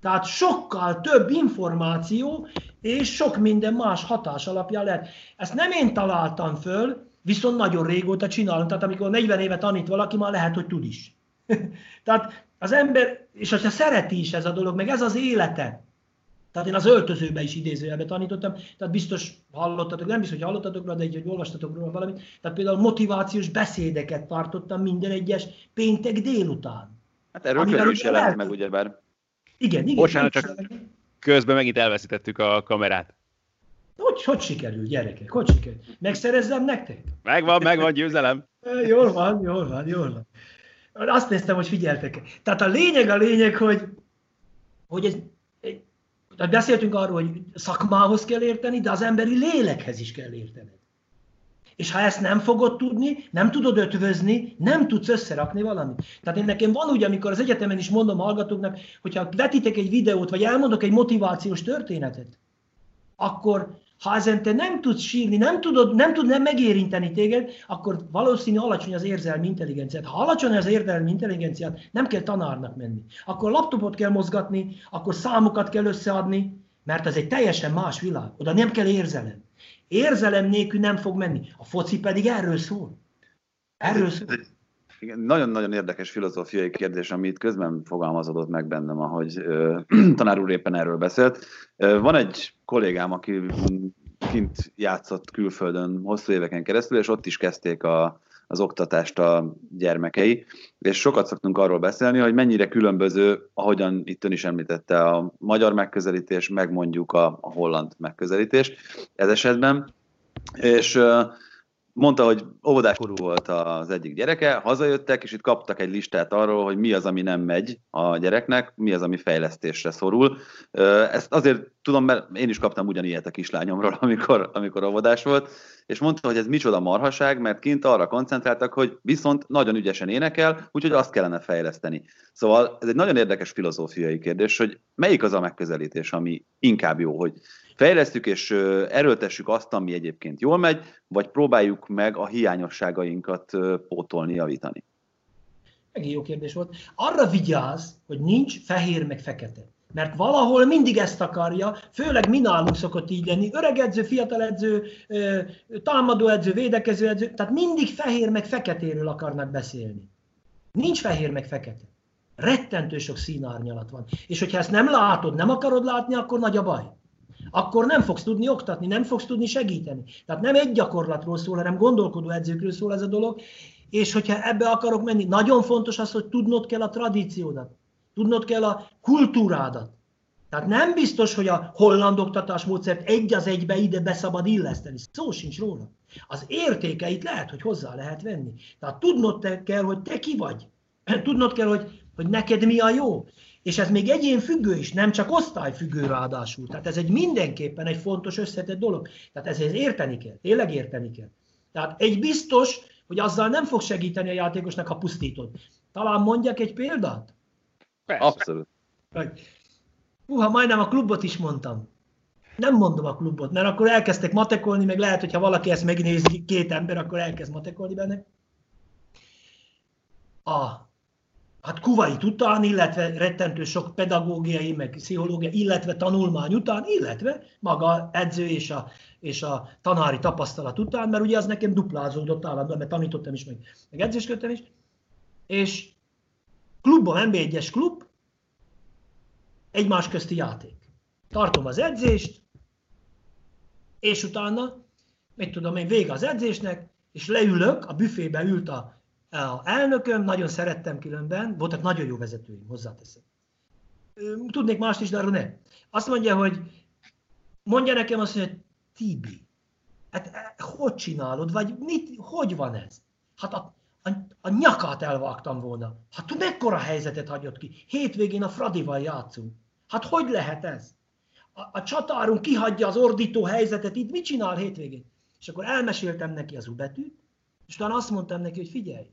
Tehát sokkal több információ és sok minden más hatás alapja lehet. Ezt nem én találtam föl, viszont nagyon régóta csinálom. Tehát amikor 40 éve tanít valaki, már lehet, hogy tud is. Tehát az ember, és hogyha szereti is ez a dolog, meg ez az élete, tehát én az öltözőbe is idézőjelbe tanítottam, tehát biztos hallottatok, nem biztos, hogy hallottatok róla, de így, hogy olvastatok róla valamit. Tehát például motivációs beszédeket tartottam minden egyes péntek délután. Hát erről körül is jelent meg, ugyebár. Igen, igen. Bocsánat, csak közben megint elveszítettük a kamerát. Hogy, hogy sikerül, gyerekek? Hogy sikerül? Megszerezzem nektek? Megvan, megvan, győzelem. jól van, jól van, jól van. Azt néztem, hogy figyeltek. Tehát a lényeg a lényeg, hogy, hogy ez, tehát beszéltünk arról, hogy szakmához kell érteni, de az emberi lélekhez is kell értened. És ha ezt nem fogod tudni, nem tudod ötvözni, nem tudsz összerakni valamit. Tehát én nekem van úgy, amikor az egyetemen is mondom hallgatóknak, hogyha vetitek egy videót, vagy elmondok egy motivációs történetet, akkor ha ezen te nem tudsz sírni, nem, tudod, nem tud nem megérinteni téged, akkor valószínű alacsony az érzelmi intelligenciát. Ha alacsony az érzelmi intelligenciát, nem kell tanárnak menni. Akkor laptopot kell mozgatni, akkor számokat kell összeadni, mert ez egy teljesen más világ. Oda nem kell érzelem. Érzelem nélkül nem fog menni. A foci pedig erről szól. Erről szól. Nagyon-nagyon érdekes filozófiai kérdés, amit közben fogalmazódott meg bennem, ahogy ö, tanár úr éppen erről beszélt. Ö, van egy kollégám, aki kint játszott külföldön hosszú éveken keresztül, és ott is kezdték a, az oktatást a gyermekei, és sokat szoktunk arról beszélni, hogy mennyire különböző, ahogyan itt ön is említette, a magyar megközelítés, meg mondjuk a, a holland megközelítés. Ez esetben és mondta, hogy óvodáskorú volt az egyik gyereke, hazajöttek, és itt kaptak egy listát arról, hogy mi az, ami nem megy a gyereknek, mi az, ami fejlesztésre szorul. Ezt azért tudom, mert én is kaptam ugyanilyet a kislányomról, amikor, amikor óvodás volt, és mondta, hogy ez micsoda marhaság, mert kint arra koncentráltak, hogy viszont nagyon ügyesen énekel, úgyhogy azt kellene fejleszteni. Szóval ez egy nagyon érdekes filozófiai kérdés, hogy melyik az a megközelítés, ami inkább jó, hogy fejlesztjük és erőltessük azt, ami egyébként jól megy, vagy próbáljuk meg a hiányosságainkat pótolni, javítani? Megint jó kérdés volt. Arra vigyázz, hogy nincs fehér meg fekete. Mert valahol mindig ezt akarja, főleg mi nálunk szokott így lenni, öreg edző, fiatal edző, támadó edző, védekező edző, tehát mindig fehér meg feketéről akarnak beszélni. Nincs fehér meg fekete. Rettentő sok színárnyalat van. És hogyha ezt nem látod, nem akarod látni, akkor nagy a baj akkor nem fogsz tudni oktatni, nem fogsz tudni segíteni. Tehát nem egy gyakorlatról szól, hanem gondolkodó edzőkről szól ez a dolog, és hogyha ebbe akarok menni, nagyon fontos az, hogy tudnod kell a tradíciódat, tudnod kell a kultúrádat. Tehát nem biztos, hogy a holland oktatásmódszert egy az egybe ide beszabad illeszteni. Szó sincs róla. Az értékeit lehet, hogy hozzá lehet venni. Tehát tudnod kell, hogy te ki vagy. Tudnod kell, hogy, hogy neked mi a jó. És ez még egyén függő is, nem csak osztályfüggő ráadásul. Tehát ez egy mindenképpen egy fontos összetett dolog. Tehát ezért érteni kell, tényleg érteni kell. Tehát egy biztos, hogy azzal nem fog segíteni a játékosnak, ha pusztítod. Talán mondjak egy példát? Persze. Abszolút. Húha, majdnem a klubot is mondtam. Nem mondom a klubot, mert akkor elkezdtek matekolni, meg lehet, hogy ha valaki ezt megnézi, két ember, akkor elkezd matekolni benne. A hát Kuwait után, illetve rettentő sok pedagógiai, meg pszichológiai, illetve tanulmány után, illetve maga edző és a, és a tanári tapasztalat után, mert ugye az nekem duplázódott állandóan, mert tanítottam is, meg, meg edzésködtem is, és klubban, nb 1 klub, egymás közti játék. Tartom az edzést, és utána, mit tudom én, vége az edzésnek, és leülök, a büfébe ült a a elnököm, nagyon szerettem különben, voltak nagyon jó vezetőim, hozzáteszem. Tudnék mást is, de arra nem. Azt mondja, hogy mondja nekem azt, hogy Tibi, hát e, hogy csinálod, vagy mit, hogy van ez? Hát a, a, a nyakát elvágtam volna. Hát mekkora helyzetet hagyott ki? Hétvégén a Fradival játszunk. Hát hogy lehet ez? A, a csatárunk kihagyja az ordító helyzetet, itt mit csinál hétvégén? És akkor elmeséltem neki az ubetűt, és utána azt mondtam neki, hogy figyelj,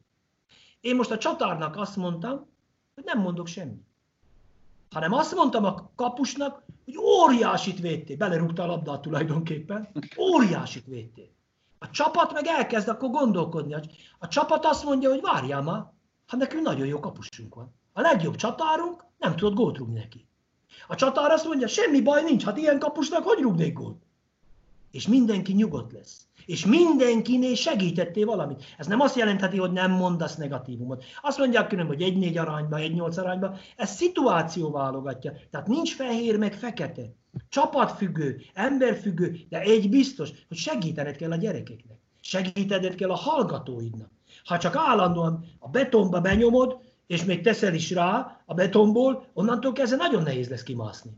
én most a csatárnak azt mondtam, hogy nem mondok semmit. Hanem azt mondtam a kapusnak, hogy óriásit védtél. Belerúgta a labdát tulajdonképpen. Óriásit védtél. A csapat meg elkezd akkor gondolkodni. A csapat azt mondja, hogy várjál már, ha nekünk nagyon jó kapusunk van. A legjobb csatárunk nem tudott gólt rúgni neki. A csatár azt mondja, semmi baj nincs, hát ilyen kapusnak hogy rúgnék gólt? És mindenki nyugodt lesz és mindenkinél segítettél valamit. Ez nem azt jelentheti, hogy nem mondasz negatívumot. Azt mondják külön, hogy egy négy arányba, egy nyolc arányba, ez szituáció válogatja. Tehát nincs fehér meg fekete. Csapatfüggő, emberfüggő, de egy biztos, hogy segítened kell a gyerekeknek. Segítened kell a hallgatóidnak. Ha csak állandóan a betonba benyomod, és még teszel is rá a betonból, onnantól kezdve nagyon nehéz lesz kimászni.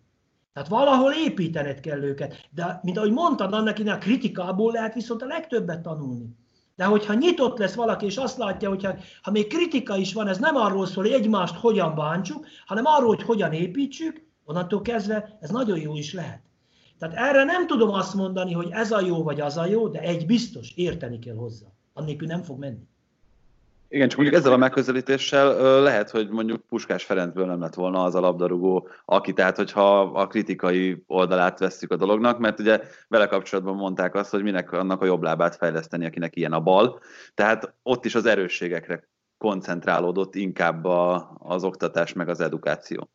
Tehát valahol építened kell őket. De, mint ahogy mondtad, annak a kritikából lehet viszont a legtöbbet tanulni. De hogyha nyitott lesz valaki, és azt látja, hogy ha még kritika is van, ez nem arról szól, hogy egymást hogyan bántsuk, hanem arról, hogy hogyan építsük, onnantól kezdve ez nagyon jó is lehet. Tehát erre nem tudom azt mondani, hogy ez a jó vagy az a jó, de egy biztos, érteni kell hozzá. Annélkül nem fog menni. Igen, csak mondjuk ezzel a megközelítéssel lehet, hogy mondjuk Puskás Ferencből nem lett volna az a labdarúgó, aki tehát, hogyha a kritikai oldalát vesszük a dolognak, mert ugye vele kapcsolatban mondták azt, hogy minek annak a jobb lábát fejleszteni, akinek ilyen a bal. Tehát ott is az erősségekre koncentrálódott inkább a, az oktatás meg az edukáció.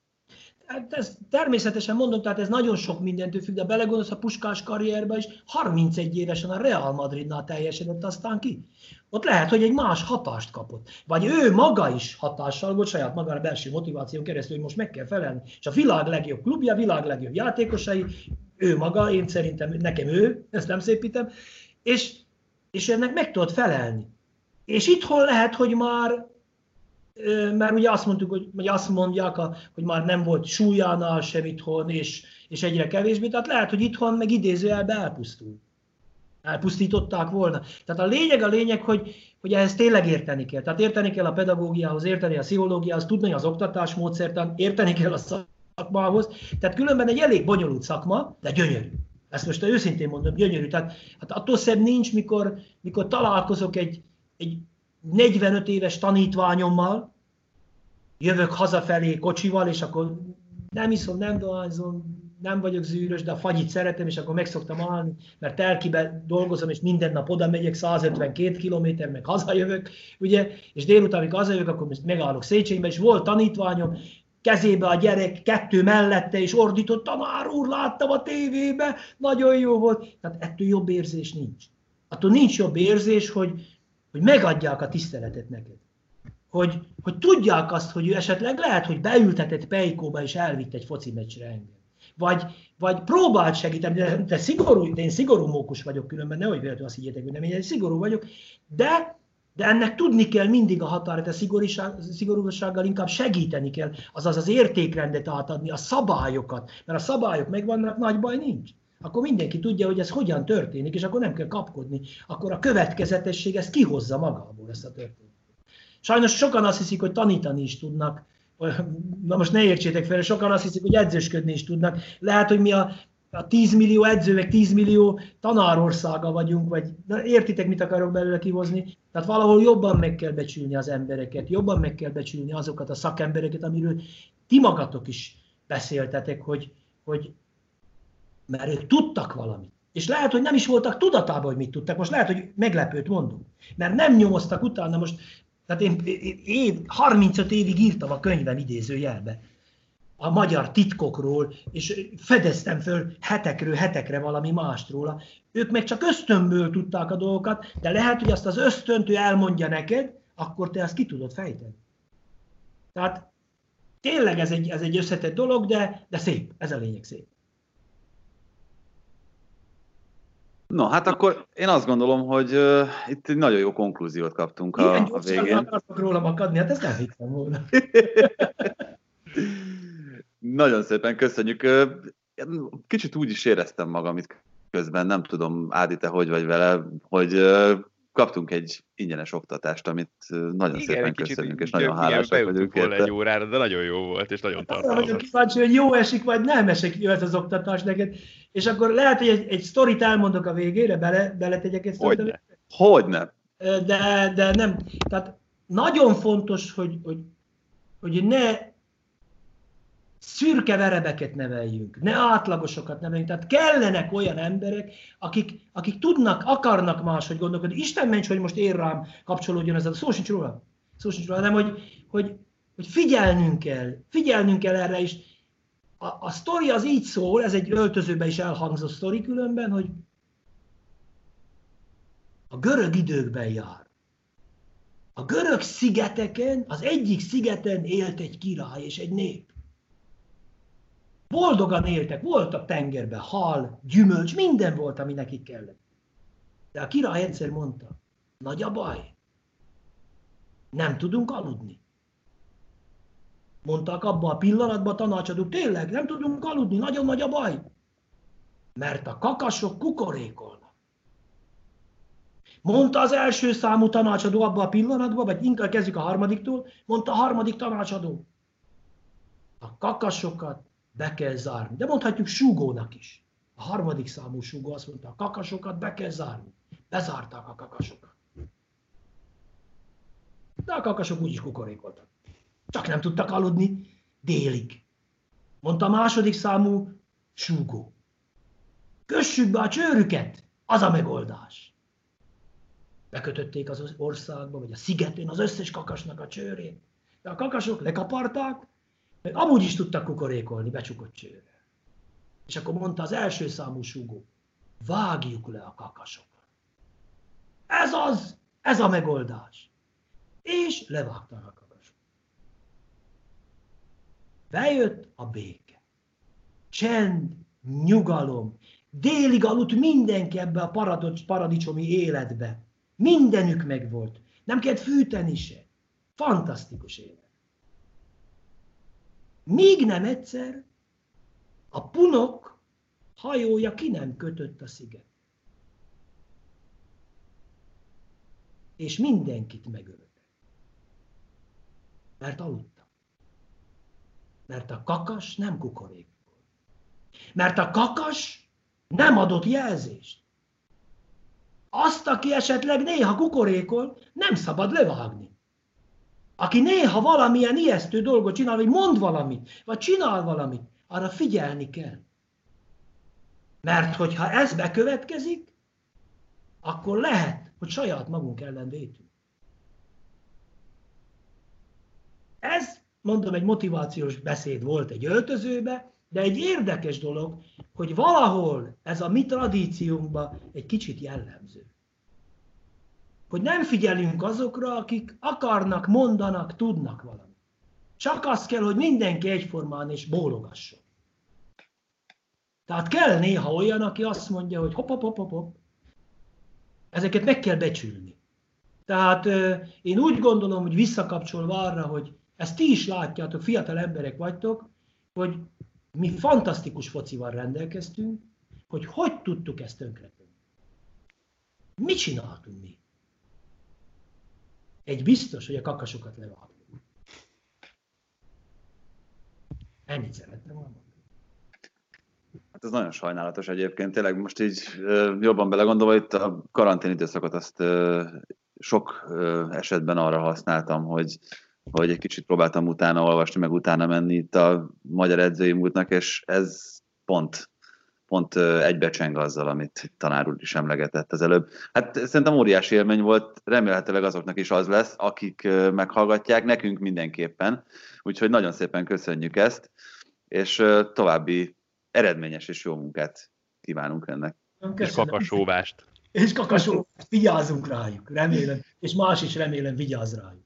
Hát ez természetesen mondom, tehát ez nagyon sok mindentől függ, de belegondolsz a Puskás karrierbe is, 31 évesen a Real Madridnál teljesedett aztán ki. Ott lehet, hogy egy más hatást kapott. Vagy ő maga is hatással volt, saját magára belső motiváció keresztül, hogy most meg kell felelni. És a világ legjobb klubja, a világ legjobb játékosai, ő maga, én szerintem, nekem ő, ezt nem szépítem, és, és ennek meg tudod felelni. És itthon lehet, hogy már mert ugye azt mondtuk, hogy, vagy azt mondják, hogy már nem volt súlyánál sem itthon, és, és egyre kevésbé, tehát lehet, hogy itthon meg idézőjelbe elpusztul. elpusztították volna. Tehát a lényeg a lényeg, hogy, hogy ehhez tényleg érteni kell. Tehát érteni kell a pedagógiához, érteni a pszichológiához, tudni az oktatásmódszertan, érteni kell a szakmához. Tehát különben egy elég bonyolult szakma, de gyönyörű. Ezt most őszintén mondom, gyönyörű. Tehát hát attól szebb nincs, mikor, mikor találkozok egy, egy 45 éves tanítványommal, jövök hazafelé kocsival, és akkor nem iszom, nem dohányzom, nem vagyok zűrös, de a fagyit szeretem, és akkor meg szoktam állni, mert telkibe dolgozom, és minden nap oda megyek 152 km, meg hazajövök, ugye, és délután, amikor hazajövök, akkor megállok Széchenybe, és volt tanítványom, kezébe a gyerek, kettő mellette, és ordított, tanár úr, láttam a tévébe, nagyon jó volt. Tehát ettől jobb érzés nincs. Attól nincs jobb érzés, hogy, hogy megadják a tiszteletet neked. Hogy, hogy tudják azt, hogy ő esetleg lehet, hogy beültetett pejkóba és elvitt egy foci meccsre engem vagy, vagy próbált segíteni, de, de szigorú, de én szigorú mókus vagyok különben, nehogy véletlenül azt higgyétek, hogy nem, én szigorú vagyok, de, de ennek tudni kell mindig a határt, a szigorúsággal inkább segíteni kell, azaz az értékrendet átadni, a szabályokat, mert a szabályok megvannak, nagy baj nincs. Akkor mindenki tudja, hogy ez hogyan történik, és akkor nem kell kapkodni. Akkor a következetesség ezt kihozza magából ezt a történetet. Sajnos sokan azt hiszik, hogy tanítani is tudnak, na most ne értsétek fel, sokan azt hiszik, hogy edzősködni is tudnak. Lehet, hogy mi a, a 10 millió edző, meg 10 millió tanárországa vagyunk, vagy na, értitek, mit akarok belőle kihozni? Tehát valahol jobban meg kell becsülni az embereket, jobban meg kell becsülni azokat a szakembereket, amiről ti magatok is beszéltetek, hogy, hogy mert ők tudtak valamit. És lehet, hogy nem is voltak tudatában, hogy mit tudtak. Most lehet, hogy meglepőt mondunk. Mert nem nyomoztak utána. Most tehát én, én 35 évig írtam a könyvem idézőjelbe a magyar titkokról, és fedeztem föl hetekről hetekre valami mást róla. Ők meg csak ösztönből tudták a dolgokat, de lehet, hogy azt az ösztönt elmondja neked, akkor te azt ki tudod fejteni. Tehát tényleg ez egy, ez egy összetett dolog, de, de szép, ez a lényeg szép. No, hát akkor én azt gondolom, hogy uh, itt egy nagyon jó konklúziót kaptunk a, a végén. akartok róla akadni, hát ezt nem hittem volna. nagyon szépen köszönjük. Kicsit úgy is éreztem magam itt közben, nem tudom, Ádi, te hogy vagy vele, hogy kaptunk egy ingyenes oktatást, amit nagyon Igen, szépen köszönjük, és nagyon hálásak vagyunk érte. egy órára, de nagyon jó volt, és nagyon tartalmas. Hát, vagyok kíváncsi, hogy jó esik, vagy nem esik jó ez az oktatás neked. És akkor lehet, hogy egy, egy sztorit elmondok a végére, bele, beletegyek ezt. Hogyne. Hogyne. De, de nem. Tehát nagyon fontos, hogy, hogy, hogy ne szürke verebeket neveljünk, ne átlagosokat neveljünk. Tehát kellenek olyan emberek, akik, akik tudnak, akarnak máshogy gondolkodni. Isten ments, hogy most én rám kapcsolódjon ez a szó sincs róla. Szó sincs róla, hanem hogy, hogy, hogy figyelnünk kell, figyelnünk kell erre is. A, a sztori az így szól, ez egy öltözőben is elhangzott sztori különben, hogy a görög időkben jár. A görög szigeteken, az egyik szigeten élt egy király és egy nép. Boldogan éltek, voltak tengerben hal, gyümölcs, minden volt, ami nekik kellett. De a király egyszer mondta, nagy a baj, nem tudunk aludni. Mondták abban a pillanatban tanácsadók, tényleg nem tudunk aludni, nagyon nagy a baj. Mert a kakasok kukorékolnak. Mondta az első számú tanácsadó abban a pillanatban, vagy inkább kezdjük a harmadiktól, mondta a harmadik tanácsadó. A kakasokat be kell zárni. De mondhatjuk súgónak is. A harmadik számú súgó azt mondta, a kakasokat be kell zárni. Bezárták a kakasokat. De a kakasok úgyis kukorékoltak. Csak nem tudtak aludni délig. Mondta a második számú súgó. Kössük be a csőrüket, az a megoldás. Bekötötték az országba, vagy a szigetén az összes kakasnak a csőrét. De a kakasok lekaparták, meg amúgy is tudtak kukorékolni becsukott csőre. És akkor mondta az első számú súgó, vágjuk le a kakasokat. Ez az, ez a megoldás. És kakasokat. Bejött a béke. Csend, nyugalom. Délig aludt mindenki ebbe a paradicsomi életbe. Mindenük megvolt. Nem kellett fűteni se. Fantasztikus élet. Míg nem egyszer a punok hajója ki nem kötött a sziget. és mindenkit megölök. Mert aludtam. Mert a kakas nem kukorék. Mert a kakas nem adott jelzést. Azt, aki esetleg néha kukorékol, nem szabad levágni. Aki néha valamilyen ijesztő dolgot csinál, vagy mond valamit, vagy csinál valamit, arra figyelni kell. Mert hogyha ez bekövetkezik, akkor lehet, hogy saját magunk ellen vétünk. Ez, mondom, egy motivációs beszéd volt egy öltözőbe, de egy érdekes dolog, hogy valahol ez a mi tradíciónkban egy kicsit jellemző. Hogy nem figyelünk azokra, akik akarnak, mondanak, tudnak valamit. Csak az kell, hogy mindenki egyformán és bólogasson. Tehát kell néha olyan, aki azt mondja, hogy hop, hop, hop, hop, hop. Ezeket meg kell becsülni. Tehát én úgy gondolom, hogy visszakapcsolva arra, hogy ezt ti is látjátok, fiatal emberek vagytok, hogy mi fantasztikus focival rendelkeztünk, hogy hogy tudtuk ezt tönkretenni. Mit csináltunk mi? Egy biztos, hogy a kakasokat levágtuk. Ennyit szeretném mondani. Hát ez nagyon sajnálatos egyébként. Tényleg most így jobban belegondolva, itt a karantén időszakot azt sok esetben arra használtam, hogy hogy egy kicsit próbáltam utána olvasni, meg utána menni itt a magyar edzői múltnak, és ez pont, pont egybecseng azzal, amit tanár úr is emlegetett az előbb. Hát szerintem óriási élmény volt, remélhetőleg azoknak is az lesz, akik meghallgatják, nekünk mindenképpen. Úgyhogy nagyon szépen köszönjük ezt, és további eredményes és jó munkát kívánunk ennek. Köszönöm. És kakasóvást. És kakasóvást, vigyázunk rájuk, remélem, és más is remélem vigyáz rájuk.